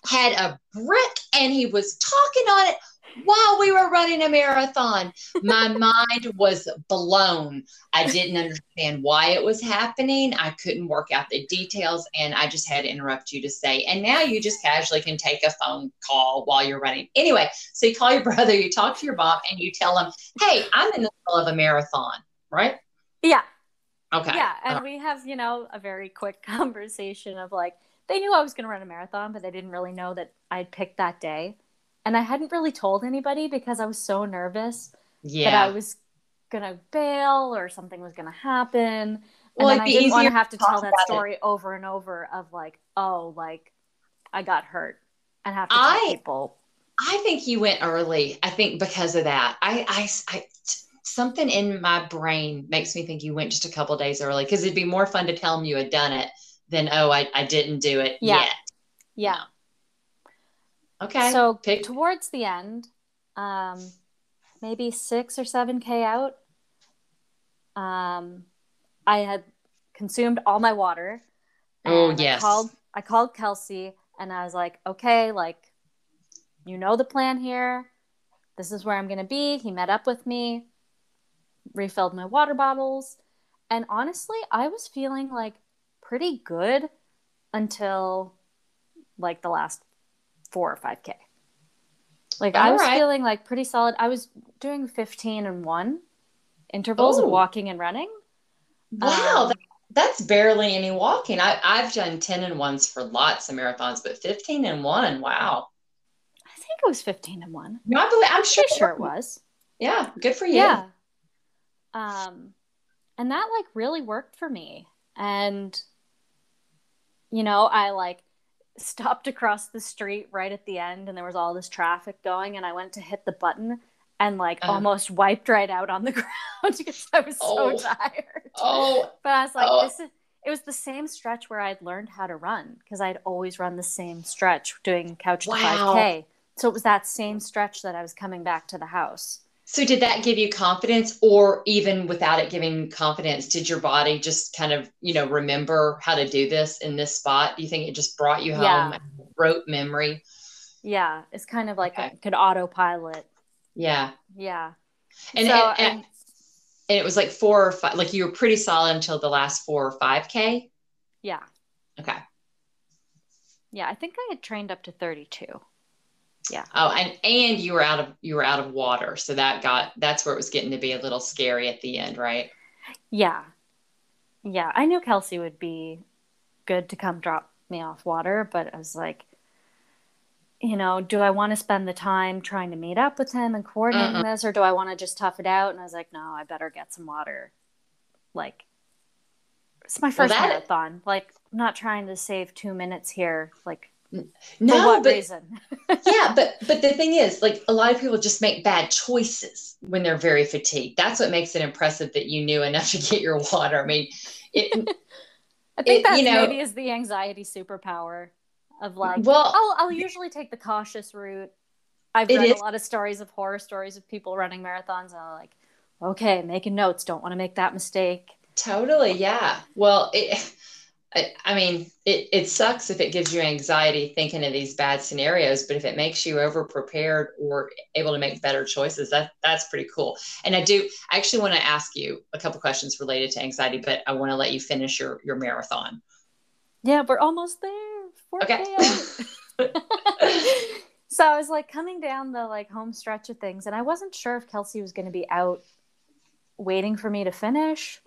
had a brick and he was talking on it while we were running a marathon. My mind was blown. I didn't understand why it was happening. I couldn't work out the details. And I just had to interrupt you to say, and now you just casually can take a phone call while you're running. Anyway, so you call your brother, you talk to your mom, and you tell him, hey, I'm in the middle of a marathon, right? Yeah. Okay. Yeah. And Uh, we have, you know, a very quick conversation of like, they knew I was going to run a marathon, but they didn't really know that I'd picked that day. And I hadn't really told anybody because I was so nervous that I was going to bail or something was going to happen. Well, and I be didn't want easier to have to tell that about it. story over and over of like, oh, like I got hurt and have to tell I- people. I think you went early. I think because of that. I, I, I t- something in my brain makes me think you went just a couple days early because it'd be more fun to tell them you had done it than, oh, I, I didn't do it Yeah. yet. Yeah. Okay. So Pick- towards the end, um, maybe six or seven K out, um, I had consumed all my water. Oh, yes. I called, I called Kelsey and I was like, okay, like, you know the plan here. This is where I'm going to be. He met up with me, refilled my water bottles. And honestly, I was feeling like pretty good until like the last four or 5K. Like I was right. feeling like pretty solid. I was doing 15 and one intervals Oh. of walking and running. wow. um, that- that's barely any walking. I, I've done 10 and ones for lots of marathons, but 15 and one. Wow. I think it was 15 and one. No, I believe, I'm sure. Sure it was. Yeah. Good for you. Yeah. Um, and that like really worked for me. And, you know, I like stopped across the street right at the end and there was all this traffic going and I went to hit the button and like Uh-huh. almost wiped right out on the ground because I was Oh. so tired. Oh, But I was like, Oh. this is it was the same stretch where I'd learned how to run because I'd always run the same stretch doing couch to Wow. 5K. So it was that same stretch that I was coming back to the house. So did that give you confidence or even without it giving confidence, did your body just kind of, you know, remember how to do this in this spot? Do you think it just brought you home, Yeah. rote memory? Yeah, it's kind of like Okay. I could autopilot. Yeah. Yeah. And, So, and, and, and- and it was like four or five, like you were pretty solid until the last four or five K. Yeah. Okay. Yeah. I think I had trained up to 32. Yeah oh, and, and you were out of, you were out of water. So that got, that's where it was getting to be a little scary at the end, right? Yeah. Yeah. I knew Kelsey would be good to come drop me off water, but I was like, you know, do I want to spend the time trying to meet up with him and coordinating this, or do I want to just tough it out? And I was like, no, I better get some water. Like, it's my Well, first that- marathon. Like, I'm not trying to save two minutes here. Like, for No, what but reason? yeah, but but the thing is, like a lot of people just make bad choices when they're very fatigued. That's what makes it impressive that you knew enough to get your water. I mean, it, I think it- that's you know- maybe is the anxiety superpower of like, well, I'll, I'll usually take the cautious route. I've read is- a lot of stories of horror stories of people running marathons, and I'm like, okay, making notes. Don't want to make that mistake. totally, yeah. Well, it, I, I mean, it it sucks if it gives you anxiety thinking of these bad scenarios, but if it makes you over prepared or able to make better choices, that that's pretty cool. And I do I actually want to ask you a couple questions related to anxiety, but I want to let you finish your your marathon. Yeah, we're almost there. 4K Okay. out. so I was like coming down the like home stretch of things, and I wasn't sure if Kelsey was going to be out waiting for me to finish.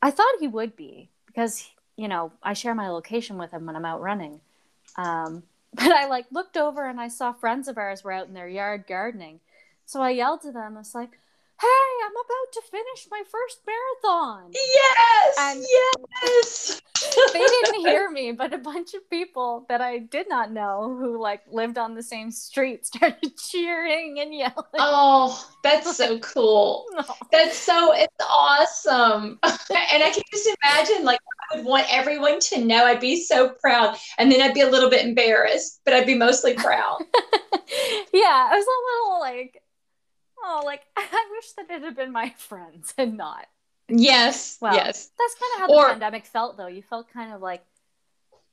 I thought he would be because you know I share my location with him when I'm out running. Um, but I like looked over and I saw friends of ours were out in their yard gardening, so I yelled to them. I was like, "Hey, I'm about to finish my first marathon." Yes. And- yes. they didn't hear me, but a bunch of people that I did not know who like lived on the same street started cheering and yelling. Oh, that's so cool. That's so it's awesome. and I can just imagine like I would want everyone to know I'd be so proud. And then I'd be a little bit embarrassed, but I'd be mostly proud. yeah, I was a little like oh, like I wish that it had been my friends and not. Yes. Well, yes. That's kind of how the Or- pandemic felt, though. You felt kind of like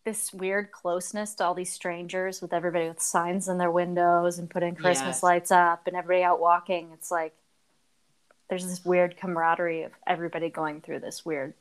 this weird closeness to all these strangers with everybody with signs in their windows and putting Christmas Yes. lights up and everybody out walking. It's like there's this weird camaraderie of everybody going through this weird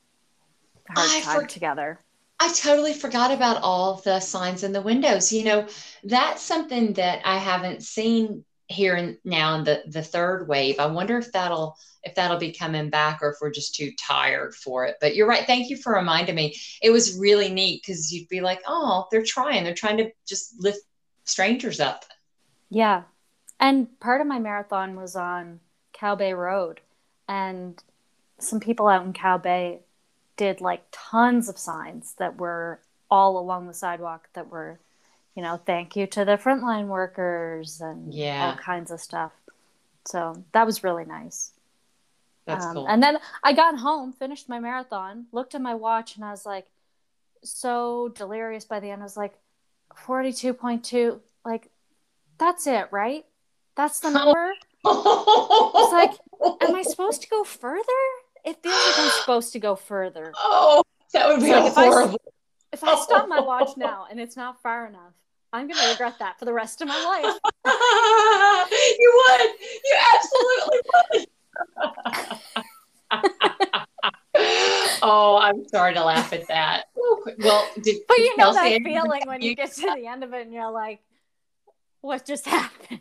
hard I time for- together. I totally forgot about all the signs in the windows. You know, that's something that I haven't seen here and now in the the third wave. I wonder if that'll if that'll be coming back or if we're just too tired for it. But you're right. Thank you for reminding me. It was really neat because you'd be like, oh, they're trying. They're trying to just lift strangers up. Yeah. And part of my marathon was on Cow Bay Road. And some people out in Cow Bay did like tons of signs that were all along the sidewalk that were, you know, thank you to the frontline workers and Yeah. all kinds of stuff. So that was really nice. That's Um, cool. And then I got home, finished my marathon, looked at my watch, and I was like, so delirious by the end. I was like, 42.2. Like, that's it, right? That's the number? it's like, Am I supposed to go further? It feels like I'm supposed to go further. Oh, that would be like if I- horrible. If I stop my watch now and it's not far enough, I'm going to regret that for the rest of my life. you would. You absolutely would. oh, I'm sorry to laugh at that. Well, did, But you know Kelsey that feeling when you get to the end of it and you're like, what just happened?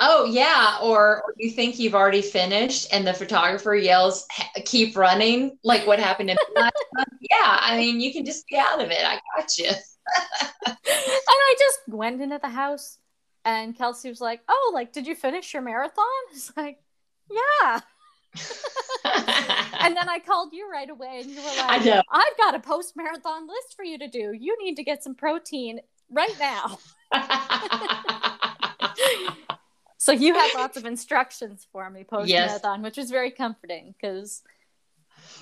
Oh yeah, or, or you think you've already finished, and the photographer yells, "Keep running!" Like what happened in the last one. Yeah, I mean, you can just be out of it. I got you. and I just went into the house and Kelsey was like, Oh, like, did you finish your marathon? It's like, Yeah. And then I called you right away and you were I like, know. I've got a post marathon list for you to do. You need to get some protein right now. So you had lots of instructions for me post marathon, which was very comforting because,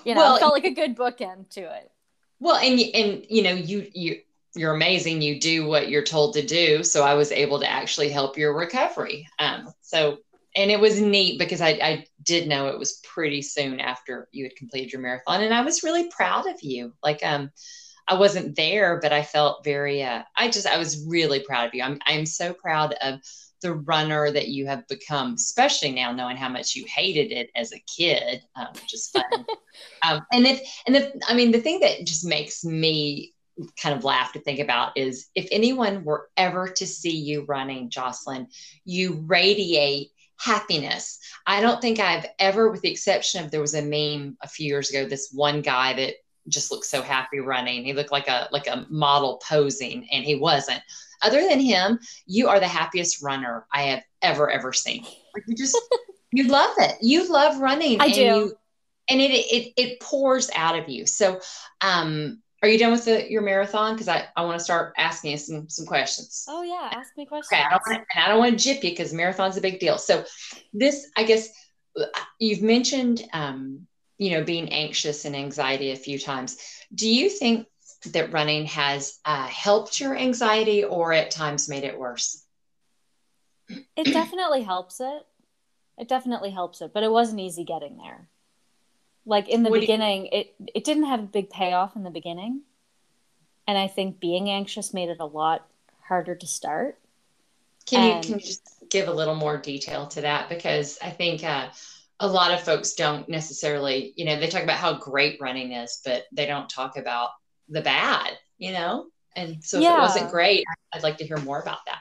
you know, Well, it felt like a good bookend to it. Well, and and you know, you you you're amazing. You do what you're told to do. So I was able to actually help your recovery. Um, so and it was neat because I I did know it was pretty soon after you had completed your marathon, and I was really proud of you. Like um. I wasn't there, but I felt very. Uh, I just, I was really proud of you. I'm, I'm so proud of the runner that you have become, especially now knowing how much you hated it as a kid, um, which is fun. um, and if, and if, I mean, the thing that just makes me kind of laugh to think about is if anyone were ever to see you running, Jocelyn, you radiate happiness. I don't think I've ever, with the exception of there was a meme a few years ago, this one guy that just looked so happy running. He looked like a like a model posing, and he wasn't. Other than him, you are the happiest runner I have ever ever seen. Like you just you love it. You love running. I and do. You, and it, it it pours out of you. So, um, are you done with the, your marathon? Because I, I want to start asking you some some questions. Oh, yeah. Ask me questions. Okay, I don't want and I don't want to jip you because marathon's a big deal. So this, I guess, you've mentioned, um, you know, being anxious and anxiety a few times. Do you think that running has uh, helped your anxiety or at times made it worse? It definitely helps it. It definitely helps it, but it wasn't easy getting there. Like in the What do you- beginning, it it didn't have a big payoff in the beginning. And I think being anxious made it a lot harder to start. Can you Um, can you just give a little more detail to that? Because I think uh, a lot of folks don't necessarily, you know, they talk about how great running is, but they don't talk about the bad, you know. And so if it wasn't great, I'd like to hear more about that.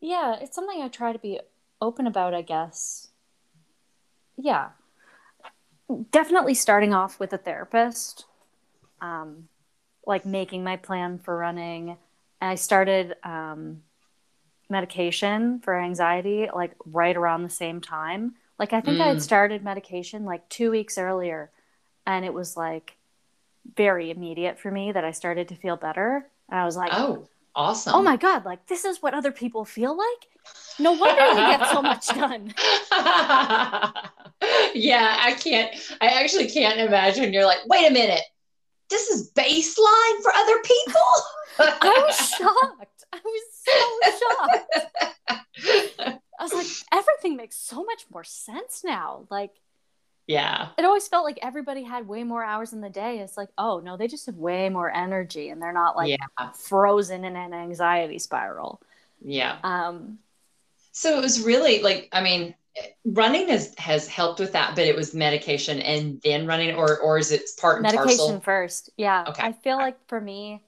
Yeah, it's something I try to be open about, I guess. Yeah. Definitely starting off with a therapist, um, like making my plan for running. And I started um, medication for anxiety like right around the same time. Like, I think I had Mm. started medication like two weeks earlier, and it was like very immediate for me that I started to feel better. And I was like, Oh, awesome. oh my god like this is what other people feel like no wonder they get so much done yeah, I can't, I actually can't imagine. You're like, wait a minute, this is baseline for other people? i was shocked i was so shocked i was like everything makes so much more sense now. Like, yeah. It always felt like everybody had way more hours in the day. It's like, oh no, they just have way more energy and they're not like yeah. frozen in an anxiety spiral. Yeah. Um so it was really like I mean running has has helped with that, but it was medication and then running or or is it part and parcel? medication parcel? first. Yeah. Okay. I feel like for me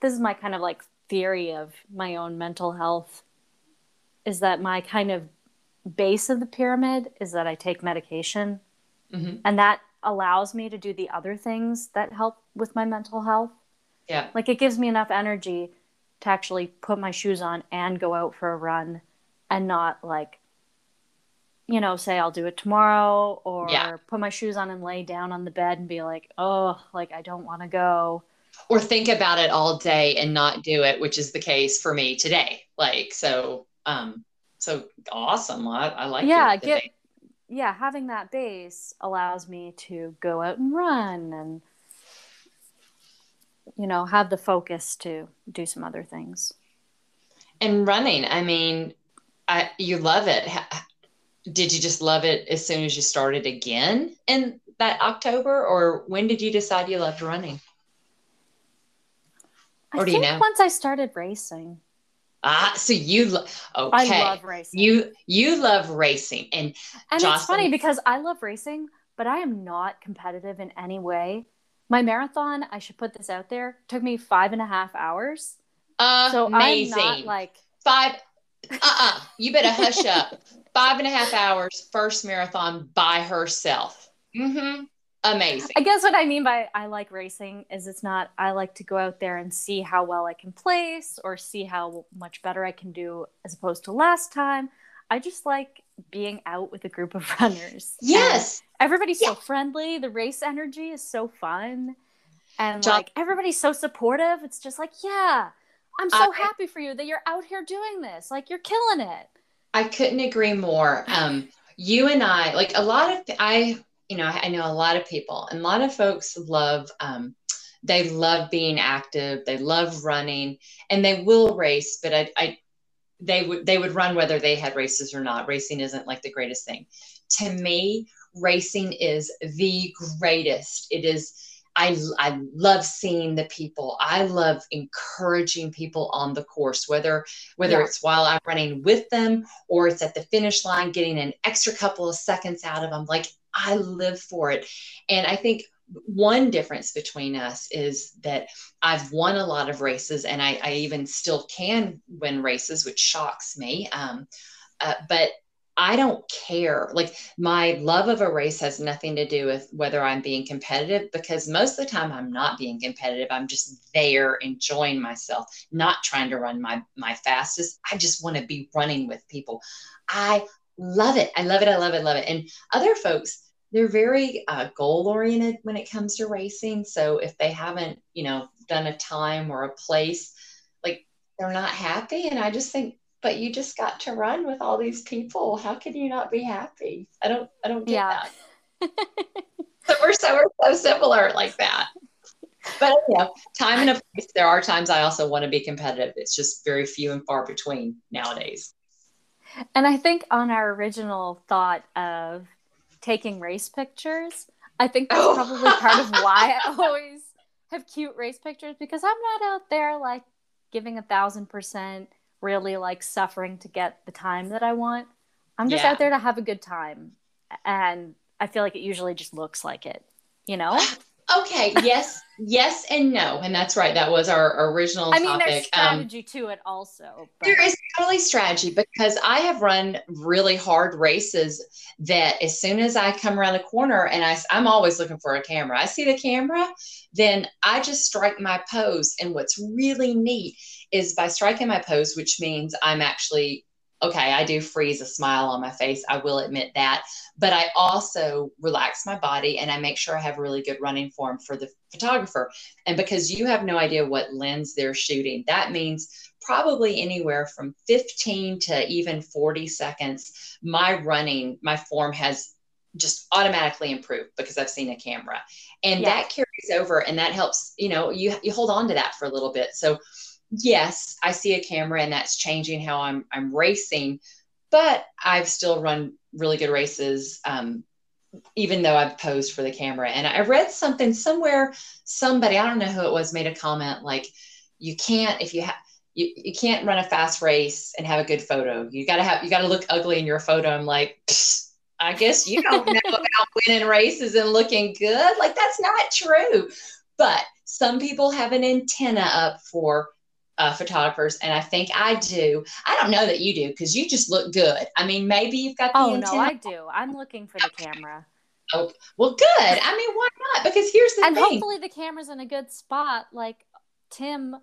this is my kind of like theory of my own mental health is that my kind of base of the pyramid is that I take medication, mm-hmm. and that allows me to do the other things that help with my mental health. Yeah. Like it gives me enough energy to actually put my shoes on and go out for a run and not like you know say I'll do it tomorrow or yeah. put my shoes on and lay down on the bed and be like, "Oh, like I don't want to go." Or think about it all day and not do it, which is the case for me today. Like so um so awesome. I, I like yeah, get yeah, having that base allows me to go out and run and you know, have the focus to do some other things. And running, I mean, I you love it. Did you just love it as soon as you started again in that October, or when did you decide you loved running? Or I do you know? Once I started racing. Ah, so you lo- okay? I love racing. You you love racing, and and Jocelyn- it's funny because I love racing, but I am not competitive in any way. My marathon, I should put this out there, took me five and a half hours. Amazing. So I'm not like five. Uh uh-uh. uh You better hush up. Five and a half hours, first marathon by herself. Mm-hmm amazing. I guess what I mean by I like racing is it's not I like to go out there and see how well I can place or see how much better I can do as opposed to last time. I just like being out with a group of runners. Yes. And everybody's yeah. so friendly. The race energy is so fun. And John- like everybody's so supportive. It's just like, yeah, I'm so I- happy for you that you're out here doing this. Like you're killing it. I couldn't agree more. Um, you and I, like a lot of, I you know, I, I, know a lot of people and a lot of folks love, um, they love being active, they love running, and they will race, but I, I they would they would run whether they had races or not. Racing isn't like the greatest thing. To me, racing is the greatest. It is I, I love seeing the people. I love encouraging people on the course, whether whether yeah. it's while I'm running with them or it's at the finish line, getting an extra couple of seconds out of them. Like I live for it. And I think one difference between us is that I've won a lot of races and I, I even still can win races, which shocks me. Um, uh, but I don't care. Like my love of a race has nothing to do with whether I'm being competitive because most of the time I'm not being competitive. I'm just there enjoying myself, not trying to run my my fastest. I just want to be running with people. I love it. I love it. I love it. Love it. And other folks they're very uh, goal oriented when it comes to racing. So if they haven't, you know, done a time or a place, like they're not happy. And I just think, but you just got to run with all these people. How can you not be happy? I don't, I don't get yeah. that. so we're so we're so similar like that. But you know, time and a place. There are times I also want to be competitive. It's just very few and far between nowadays. And I think on our original thought of taking race pictures. I think that's oh. probably part of why I always have cute race pictures because I'm not out there like giving a thousand percent, really like suffering to get the time that I want. I'm just yeah. out there to have a good time. And I feel like it usually just looks like it, you know? Okay. Yes. yes and no. And that's right. That was our original I mean, there's um, strategy um, to it also. But... There is totally strategy because I have run really hard races that as soon as I come around the corner and I, I'm always looking for a camera, I see the camera, then I just strike my pose. And what's really neat is by striking my pose, which means I'm actually okay, I do freeze a smile on my face. I will admit that. But I also relax my body and I make sure I have really good running form for the photographer. And because you have no idea what lens they're shooting, that means probably anywhere from 15 to even 40 seconds, my running, my form has just automatically improved because I've seen a camera. And yeah. that carries over and that helps, you know, you you hold on to that for a little bit. So yes, I see a camera and that's changing how I'm I'm racing, but I've still run really good races. Um, even though I've posed for the camera. And I read something somewhere, somebody, I don't know who it was, made a comment like, you can't, if you have, you, you can't run a fast race and have a good photo. You gotta have, you gotta look ugly in your photo. I'm like, I guess you don't know about winning races and looking good. Like that's not true. But some people have an antenna up for uh, photographers, and I think I do. I don't know that you do because you just look good. I mean, maybe you've got the oh antenna. no, I do. I'm looking for the camera. Oh, well, good. I mean, why not? Because here's the thing. and thing. hopefully the camera's in a good spot. Like Tim,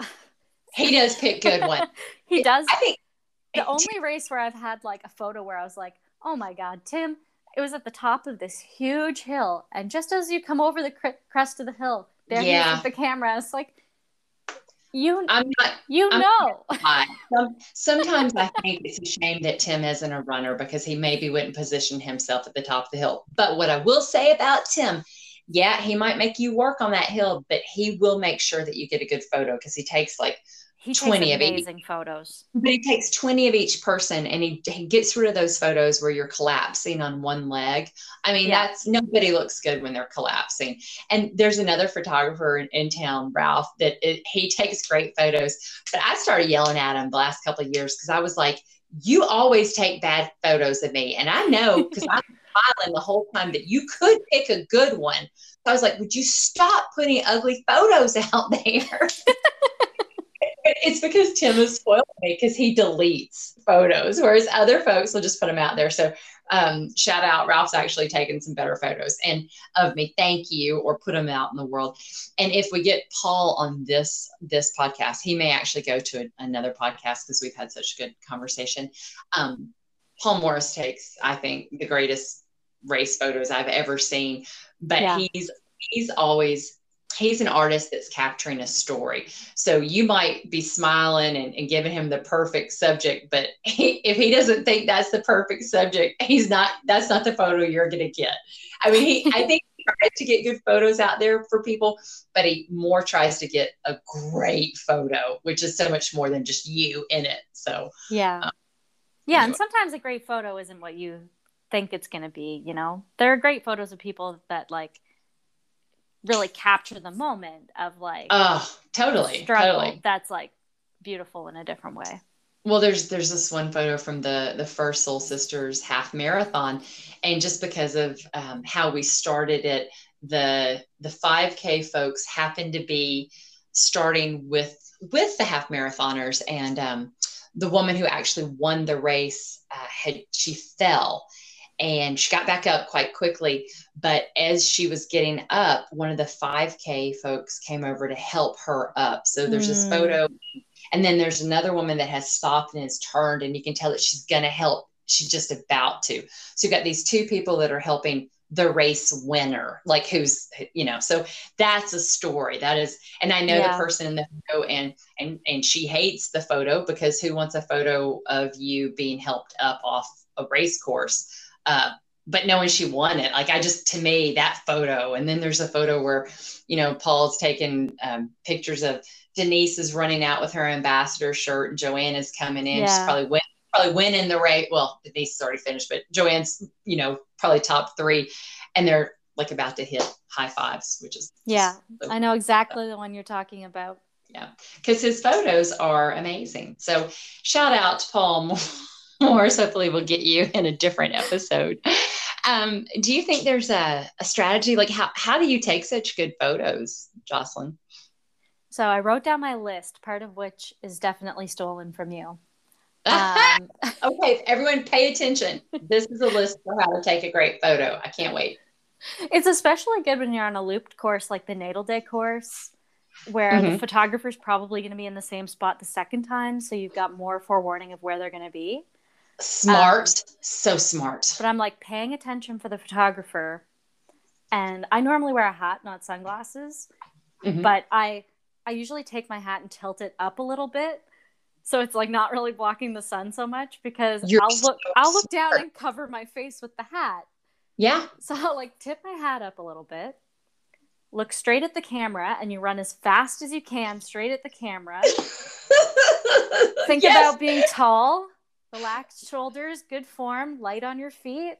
he does pick good ones. he does. I think the only race where I've had like a photo where I was like, oh my god, Tim. It was at the top of this huge hill, and just as you come over the cr- crest of the hill, there he is with the camera. It's like you, I'm not. you I'm- know. Some, sometimes I think it's a shame that Tim isn't a runner because he maybe wouldn't position himself at the top of the hill. But what I will say about Tim, yeah, he might make you work on that hill, but he will make sure that you get a good photo because he takes like He 20 takes of each. amazing photos. But he takes 20 of each person and he, he gets rid of those photos where you're collapsing on one leg. I mean, Yeah. that's nobody looks good when they're collapsing. And there's another photographer in, in town, Ralph, that it, he takes great photos. But I started yelling at him the last couple of years because I was like, you always take bad photos of me. And I know because I'm smiling the whole time that you could pick a good one. So I was like, would you stop putting ugly photos out there? it's because Tim has spoiled me because he deletes photos, whereas other folks will just put them out there. So um, shout out, Ralph's actually taken some better photos and of me. Thank you, or put them out in the world. And if we get Paul on this this podcast, he may actually go to a, another podcast because we've had such a good conversation. Um, Paul Morris takes, I think, the greatest race photos I've ever seen, but Yeah. he's he's always he's an artist that's capturing a story. So you might be smiling and, and giving him the perfect subject, but he, if he doesn't think that's the perfect subject, he's not. That's not the photo you're going to get. I mean, he. I think he tries to get good photos out there for people, but he more tries to get a great photo, which is so much more than just you in it. So Yeah. Um, yeah, and sometimes a great photo isn't what you think it's going to be, you know. There are great photos of people that like really capture the moment of like oh, totally, struggle totally. that's like beautiful in a different way. Well, there's there's this one photo from the the first Soul Sisters half marathon, and just because of um, how we started it, the the 5K folks happened to be starting with with the half marathoners, and um, the woman who actually won the race uh, had she fell, and she got back up quite quickly. But as she was getting up, one of the 5K folks came over to help her up. So there's this Mm. photo and then there's another woman that has stopped and has turned, and you can tell that she's going to help. She's just about to. So you've got these two people that are helping the race winner, like who's, you know, so that's a story. That is, and I know Yeah. the person in the photo, and and and she hates the photo because who wants a photo of you being helped up off a race course? Uh, but knowing she won it, like I just to me that photo, and then there's a photo where, you know, Paul's taking um, pictures of Denise is running out with her ambassador shirt, and Joanne is coming in. Yeah. She's probably win, probably winning the race. Well, Denise is already finished, but Joanne's, you know, probably top three, and they're like about to hit high fives, which is Yeah. so- I know exactly the one you're talking about. Yeah, because his photos are amazing. So shout out to Paul Morris. Hopefully, we'll get you in a different episode. Um, do you think there's a, a strategy? Like, how, how do you take such good photos, Jocelyn? So I wrote down my list, part of which is definitely stolen from you. Um, okay, everyone pay attention. This is a list for how to take a great photo. I can't wait. it's especially good when you're on a looped course like the natal day course, where the Mhm. photographer's probably going to be in the same spot the second time, so you've got more forewarning of where they're going to be. Smart, so smart. But I'm like paying attention for the photographer, and I normally wear a hat, not sunglasses. Mhm. But I I usually take my hat and tilt it up a little bit, so it's like not really blocking the sun so much because You're I'll look so I'll look down and cover my face with the hat. Yeah. So I'll like tip my hat up a little bit, look straight at the camera, and you run as fast as you can straight at the camera. Think Yes. about being tall, relaxed shoulders, good form, light on your feet.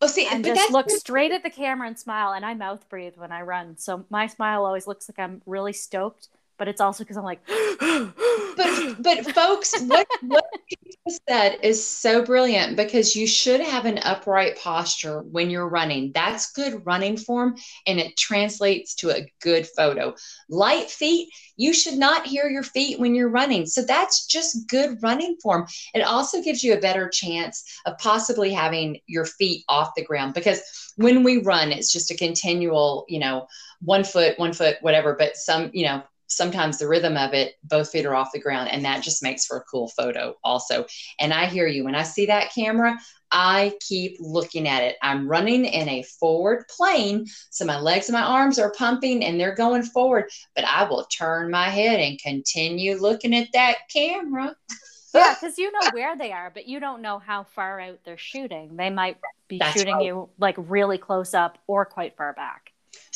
Oh, see, and just look straight at the camera and smile. And I mouth breathe when I run, so my smile always looks like I'm really stoked but it's also because I'm like, but but folks, what what you just said is so brilliant because you should have an upright posture when you're running. That's good running form, and it translates to a good photo. Light feet, you should not hear your feet when you're running, so that's just good running form. It also gives you a better chance of possibly having your feet off the ground because when we run, it's just a continual, you know, one foot, one foot, whatever. But some, you know, sometimes the rhythm of it, both feet are off the ground, and that just makes for a cool photo, also. And I hear you when I see that camera, I keep looking at it. I'm running in a forward plane, so my legs and my arms are pumping and they're going forward, but I will turn my head and continue looking at that camera. yeah, because you know where they are, but you don't know how far out they're shooting. They might be That's shooting right. you like really close up or quite far back.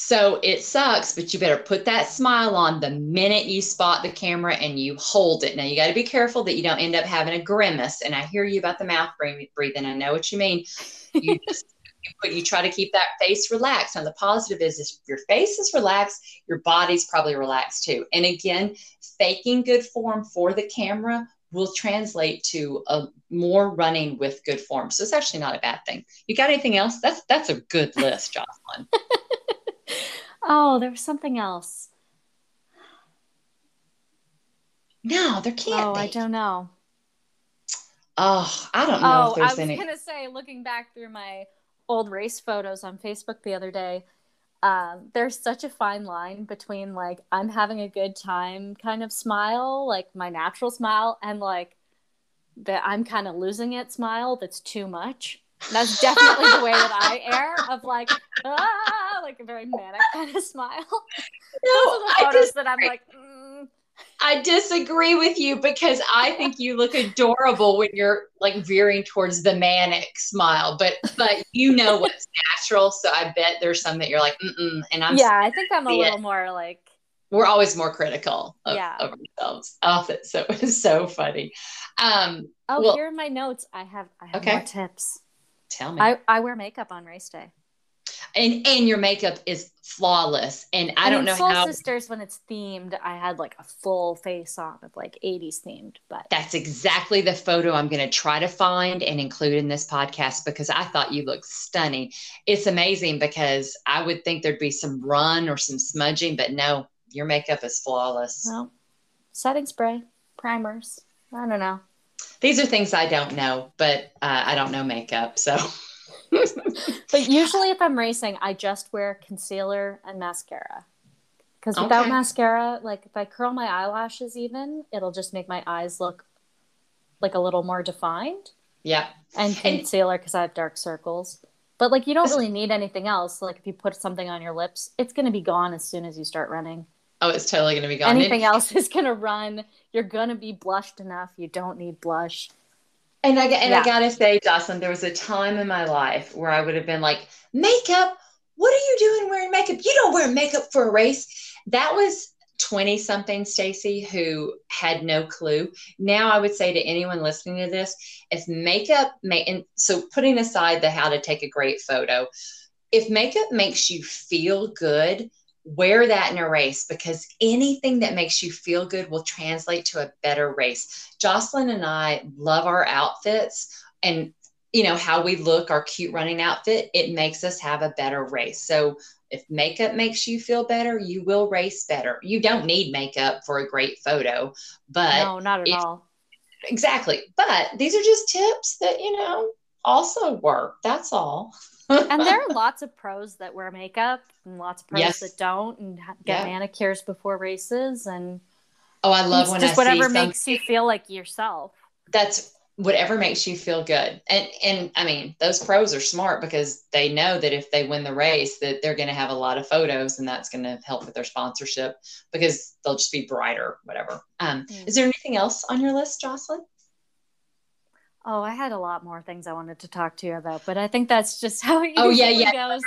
So it sucks, but you better put that smile on the minute you spot the camera and you hold it. Now you got to be careful that you don't end up having a grimace. And I hear you about the mouth breathing. I know what you mean. You just you, you try to keep that face relaxed. And the positive is, if your face is relaxed, your body's probably relaxed too. And again, faking good form for the camera will translate to a more running with good form. So it's actually not a bad thing. You got anything else? That's that's a good list, Jocelyn. Oh, there was something else. No, there can't oh, be. I don't know. Oh, I don't know oh, if there's I was any. gonna say, looking back through my old race photos on Facebook the other day, um, there's such a fine line between like I'm having a good time kind of smile, like my natural smile, and like that I'm kind of losing it smile that's too much. That's definitely the way that I air of like, ah, like a very manic kind of smile. No, Those are the photos just, that I'm like, mm. I disagree with you because I think you look adorable when you're like veering towards the manic smile, but but you know what's natural, so I bet there's some that you're like, mm and I'm yeah, I think I'm a little it. more like we're always more critical of, yeah. of ourselves. Oh, that's so it's so funny. Um, oh, well, here are my notes. I have I have okay. more tips. Tell me. I, I wear makeup on race day. And and your makeup is flawless. And I, don't know Soul how Sisters when it's themed, I had like a full face on of like 80s themed, but that's exactly the photo I'm gonna try to find and include in this podcast because I thought you looked stunning. It's amazing because I would think there'd be some run or some smudging, but no, your makeup is flawless. Well, setting spray, primers. I don't know. These are things I don't know, but uh, I don't know makeup, so. but usually, if I'm racing, I just wear concealer and mascara. Because without okay. mascara, like if I curl my eyelashes even, it'll just make my eyes look like a little more defined. Yeah. And concealer because I have dark circles. But like you don't really need anything else. Like if you put something on your lips, it's going to be gone as soon as you start running. Oh, it's totally going to be gone. Anything else is going to run. You're going to be blushed enough. You don't need blush. And I and yeah. I gotta say, Jocelyn, there was a time in my life where I would have been like, makeup. What are you doing wearing makeup? You don't wear makeup for a race. That was 20 something Stacy who had no clue. Now I would say to anyone listening to this, if makeup may and so putting aside the how to take a great photo, if makeup makes you feel good, wear that in a race because anything that makes you feel good will translate to a better race. Jocelyn and I love our outfits and you know how we look our cute running outfit it makes us have a better race. So if makeup makes you feel better you will race better. You don't need makeup for a great photo but no not at all. Exactly. But these are just tips that you know also work. That's all and there are lots of pros that wear makeup and lots of pros yes. that don't and get yeah. manicures before races and oh i love when just I whatever makes you feel like yourself that's whatever makes you feel good and and i mean those pros are smart because they know that if they win the race that they're going to have a lot of photos and that's going to help with their sponsorship because they'll just be brighter whatever um, mm. is there anything else on your list jocelyn Oh, I had a lot more things I wanted to talk to you about, but I think that's just how it oh, yeah, yeah. goes.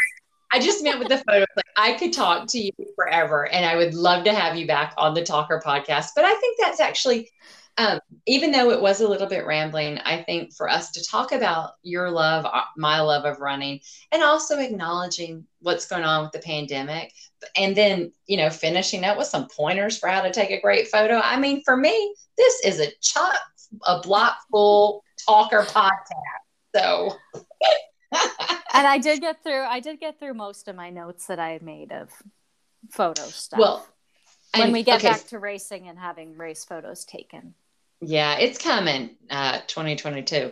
I just meant with the photos, like I could talk to you forever and I would love to have you back on the Talker podcast. But I think that's actually um, even though it was a little bit rambling, I think for us to talk about your love, uh, my love of running, and also acknowledging what's going on with the pandemic, and then you know finishing up with some pointers for how to take a great photo. I mean, for me, this is a chock a block full talker podcast. So. and I did get through. I did get through most of my notes that I made of photo stuff. Well, when we get okay. back to racing and having race photos taken. Yeah, it's coming, uh, 2022.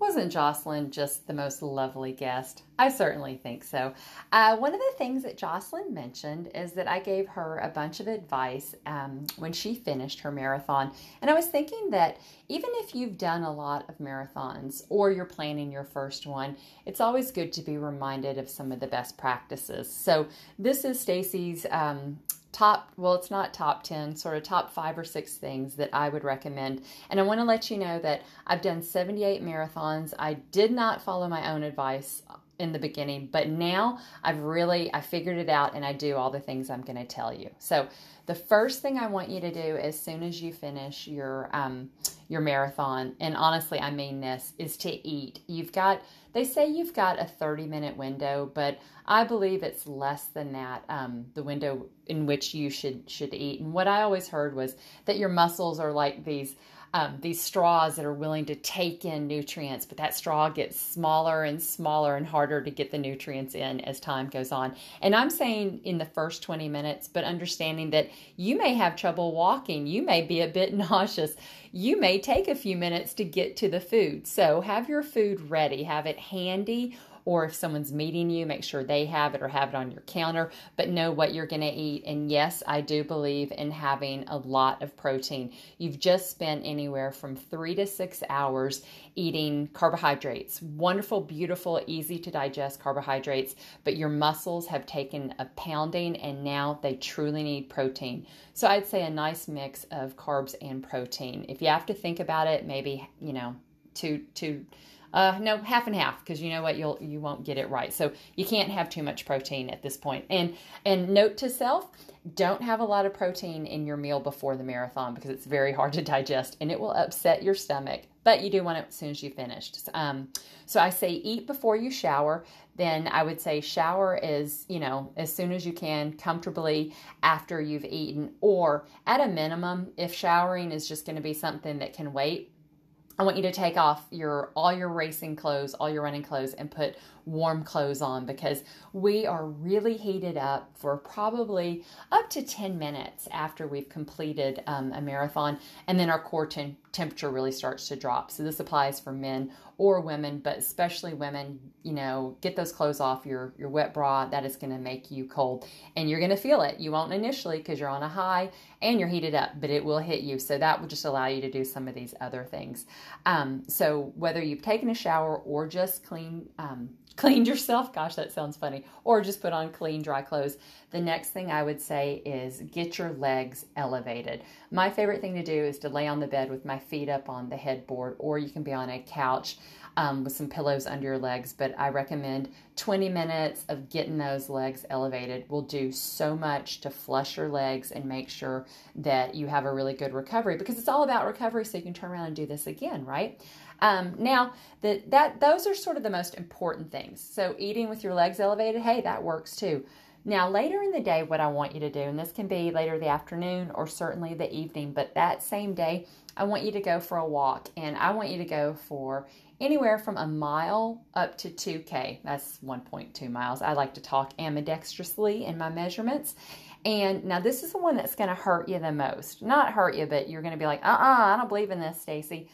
Wasn't Jocelyn just the most lovely guest? I certainly think so. Uh, one of the things that Jocelyn mentioned is that I gave her a bunch of advice um, when she finished her marathon. And I was thinking that even if you've done a lot of marathons or you're planning your first one, it's always good to be reminded of some of the best practices. So this is Stacy's um, top well it's not top 10 sort of top five or six things that i would recommend. And i want to let you know that i've done 78 marathons. I did not follow my own advice in the beginning but now i've really i figured it out and i do all the things i'm going to tell you. So the first thing i want you to do as soon as you finish your um, your marathon and honestly i mean this is to eat. You've got they say you've got a 30 minute window, but I believe it's less than that, um, the window in which you should should eat. And what I always heard was that your muscles are like these um, these straws that are willing to take in nutrients, but that straw gets smaller and smaller and harder to get the nutrients in as time goes on. And I'm saying in the first 20 minutes, but understanding that you may have trouble walking, you may be a bit nauseous, you may take a few minutes to get to the food. So have your food ready, have it handy or if someone's meeting you, make sure they have it or have it on your counter, but know what you're going to eat. And yes, I do believe in having a lot of protein. You've just spent anywhere from three to six hours eating carbohydrates, wonderful, beautiful, easy to digest carbohydrates, but your muscles have taken a pounding and now they truly need protein. So I'd say a nice mix of carbs and protein. If you have to think about it, maybe, you know, two, two, uh, no, half and half, because you know what, you'll you won't get it right. So you can't have too much protein at this point. And and note to self, don't have a lot of protein in your meal before the marathon because it's very hard to digest and it will upset your stomach. But you do want it as soon as you finished. Um, so I say eat before you shower. Then I would say shower is, you know, as soon as you can, comfortably after you've eaten, or at a minimum, if showering is just going to be something that can wait, I want you to take off your all your racing clothes, all your running clothes and put warm clothes on because we are really heated up for probably up to 10 minutes after we've completed um, a marathon and then our core ten- temperature really starts to drop. So this applies for men or women, but especially women, you know, get those clothes off your, your wet bra. That is going to make you cold and you're going to feel it. You won't initially because you're on a high and you're heated up, but it will hit you. So that will just allow you to do some of these other things. Um, so whether you've taken a shower or just clean, um, cleaned yourself, gosh, that sounds funny, or just put on clean, dry clothes. The next thing I would say is get your legs elevated. My favorite thing to do is to lay on the bed with my feet up on the headboard, or you can be on a couch um, with some pillows under your legs. But I recommend 20 minutes of getting those legs elevated will do so much to flush your legs and make sure that you have a really good recovery because it's all about recovery so you can turn around and do this again, right? Um, now, the, that those are sort of the most important things. So, eating with your legs elevated, hey, that works too. Now, later in the day, what I want you to do, and this can be later the afternoon or certainly the evening, but that same day, I want you to go for a walk and I want you to go for anywhere from a mile up to 2K. That's 1.2 miles. I like to talk ambidextrously in my measurements. And now this is the one that's going to hurt you the most. Not hurt you, but you're going to be like, uh uh I don't believe in this, Stacy.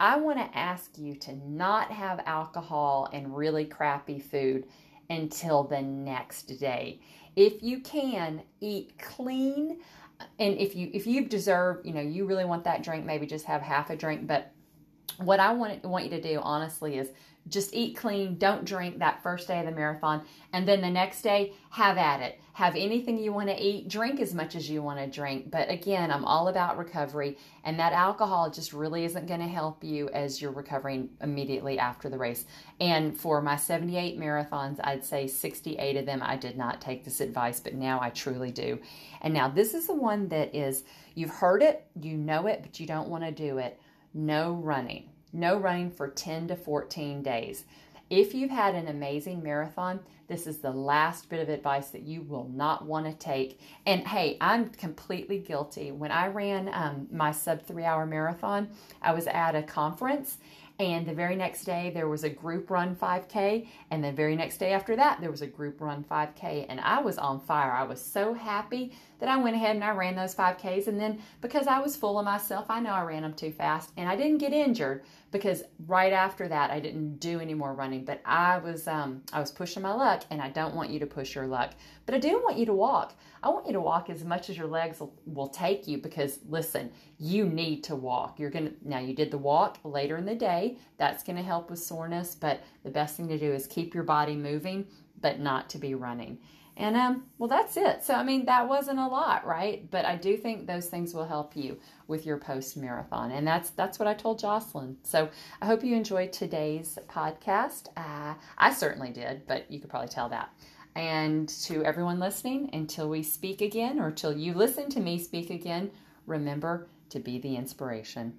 I want to ask you to not have alcohol and really crappy food until the next day. If you can, eat clean. Uh, and if you if you deserve, you know, you really want that drink, maybe just have half a drink. But what I want want you to do honestly is just eat clean, don't drink that first day of the marathon, and then the next day, have at it. Have anything you want to eat, drink as much as you want to drink. But again, I'm all about recovery, and that alcohol just really isn't going to help you as you're recovering immediately after the race. And for my 78 marathons, I'd say 68 of them I did not take this advice, but now I truly do. And now this is the one that is you've heard it, you know it, but you don't want to do it. No running no running for 10 to 14 days. If you've had an amazing marathon, this is the last bit of advice that you will not want to take. And hey, I'm completely guilty. When I ran um, my sub three hour marathon, I was at a conference and the very next day, there was a group run 5K. And the very next day after that, there was a group run 5K. And I was on fire. I was so happy that I went ahead and I ran those 5Ks. And then because I was full of myself, I know I ran them too fast. And I didn't get injured because right after that, I didn't do any more running. But I was, um, I was pushing my luck. And I don't want you to push your luck. But I do want you to walk. I want you to walk as much as your legs will, take you because listen, you need to walk. You're going to, now you did the walk later in the day. That's going to help with soreness, but the best thing to do is keep your body moving, but not to be running. And um, well, that's it. So I mean, that wasn't a lot, right? But I do think those things will help you with your post marathon, and that's that's what I told Jocelyn. So I hope you enjoyed today's podcast. Uh, I certainly did, but you could probably tell that. And to everyone listening, until we speak again or till you listen to me speak again, remember to be the inspiration.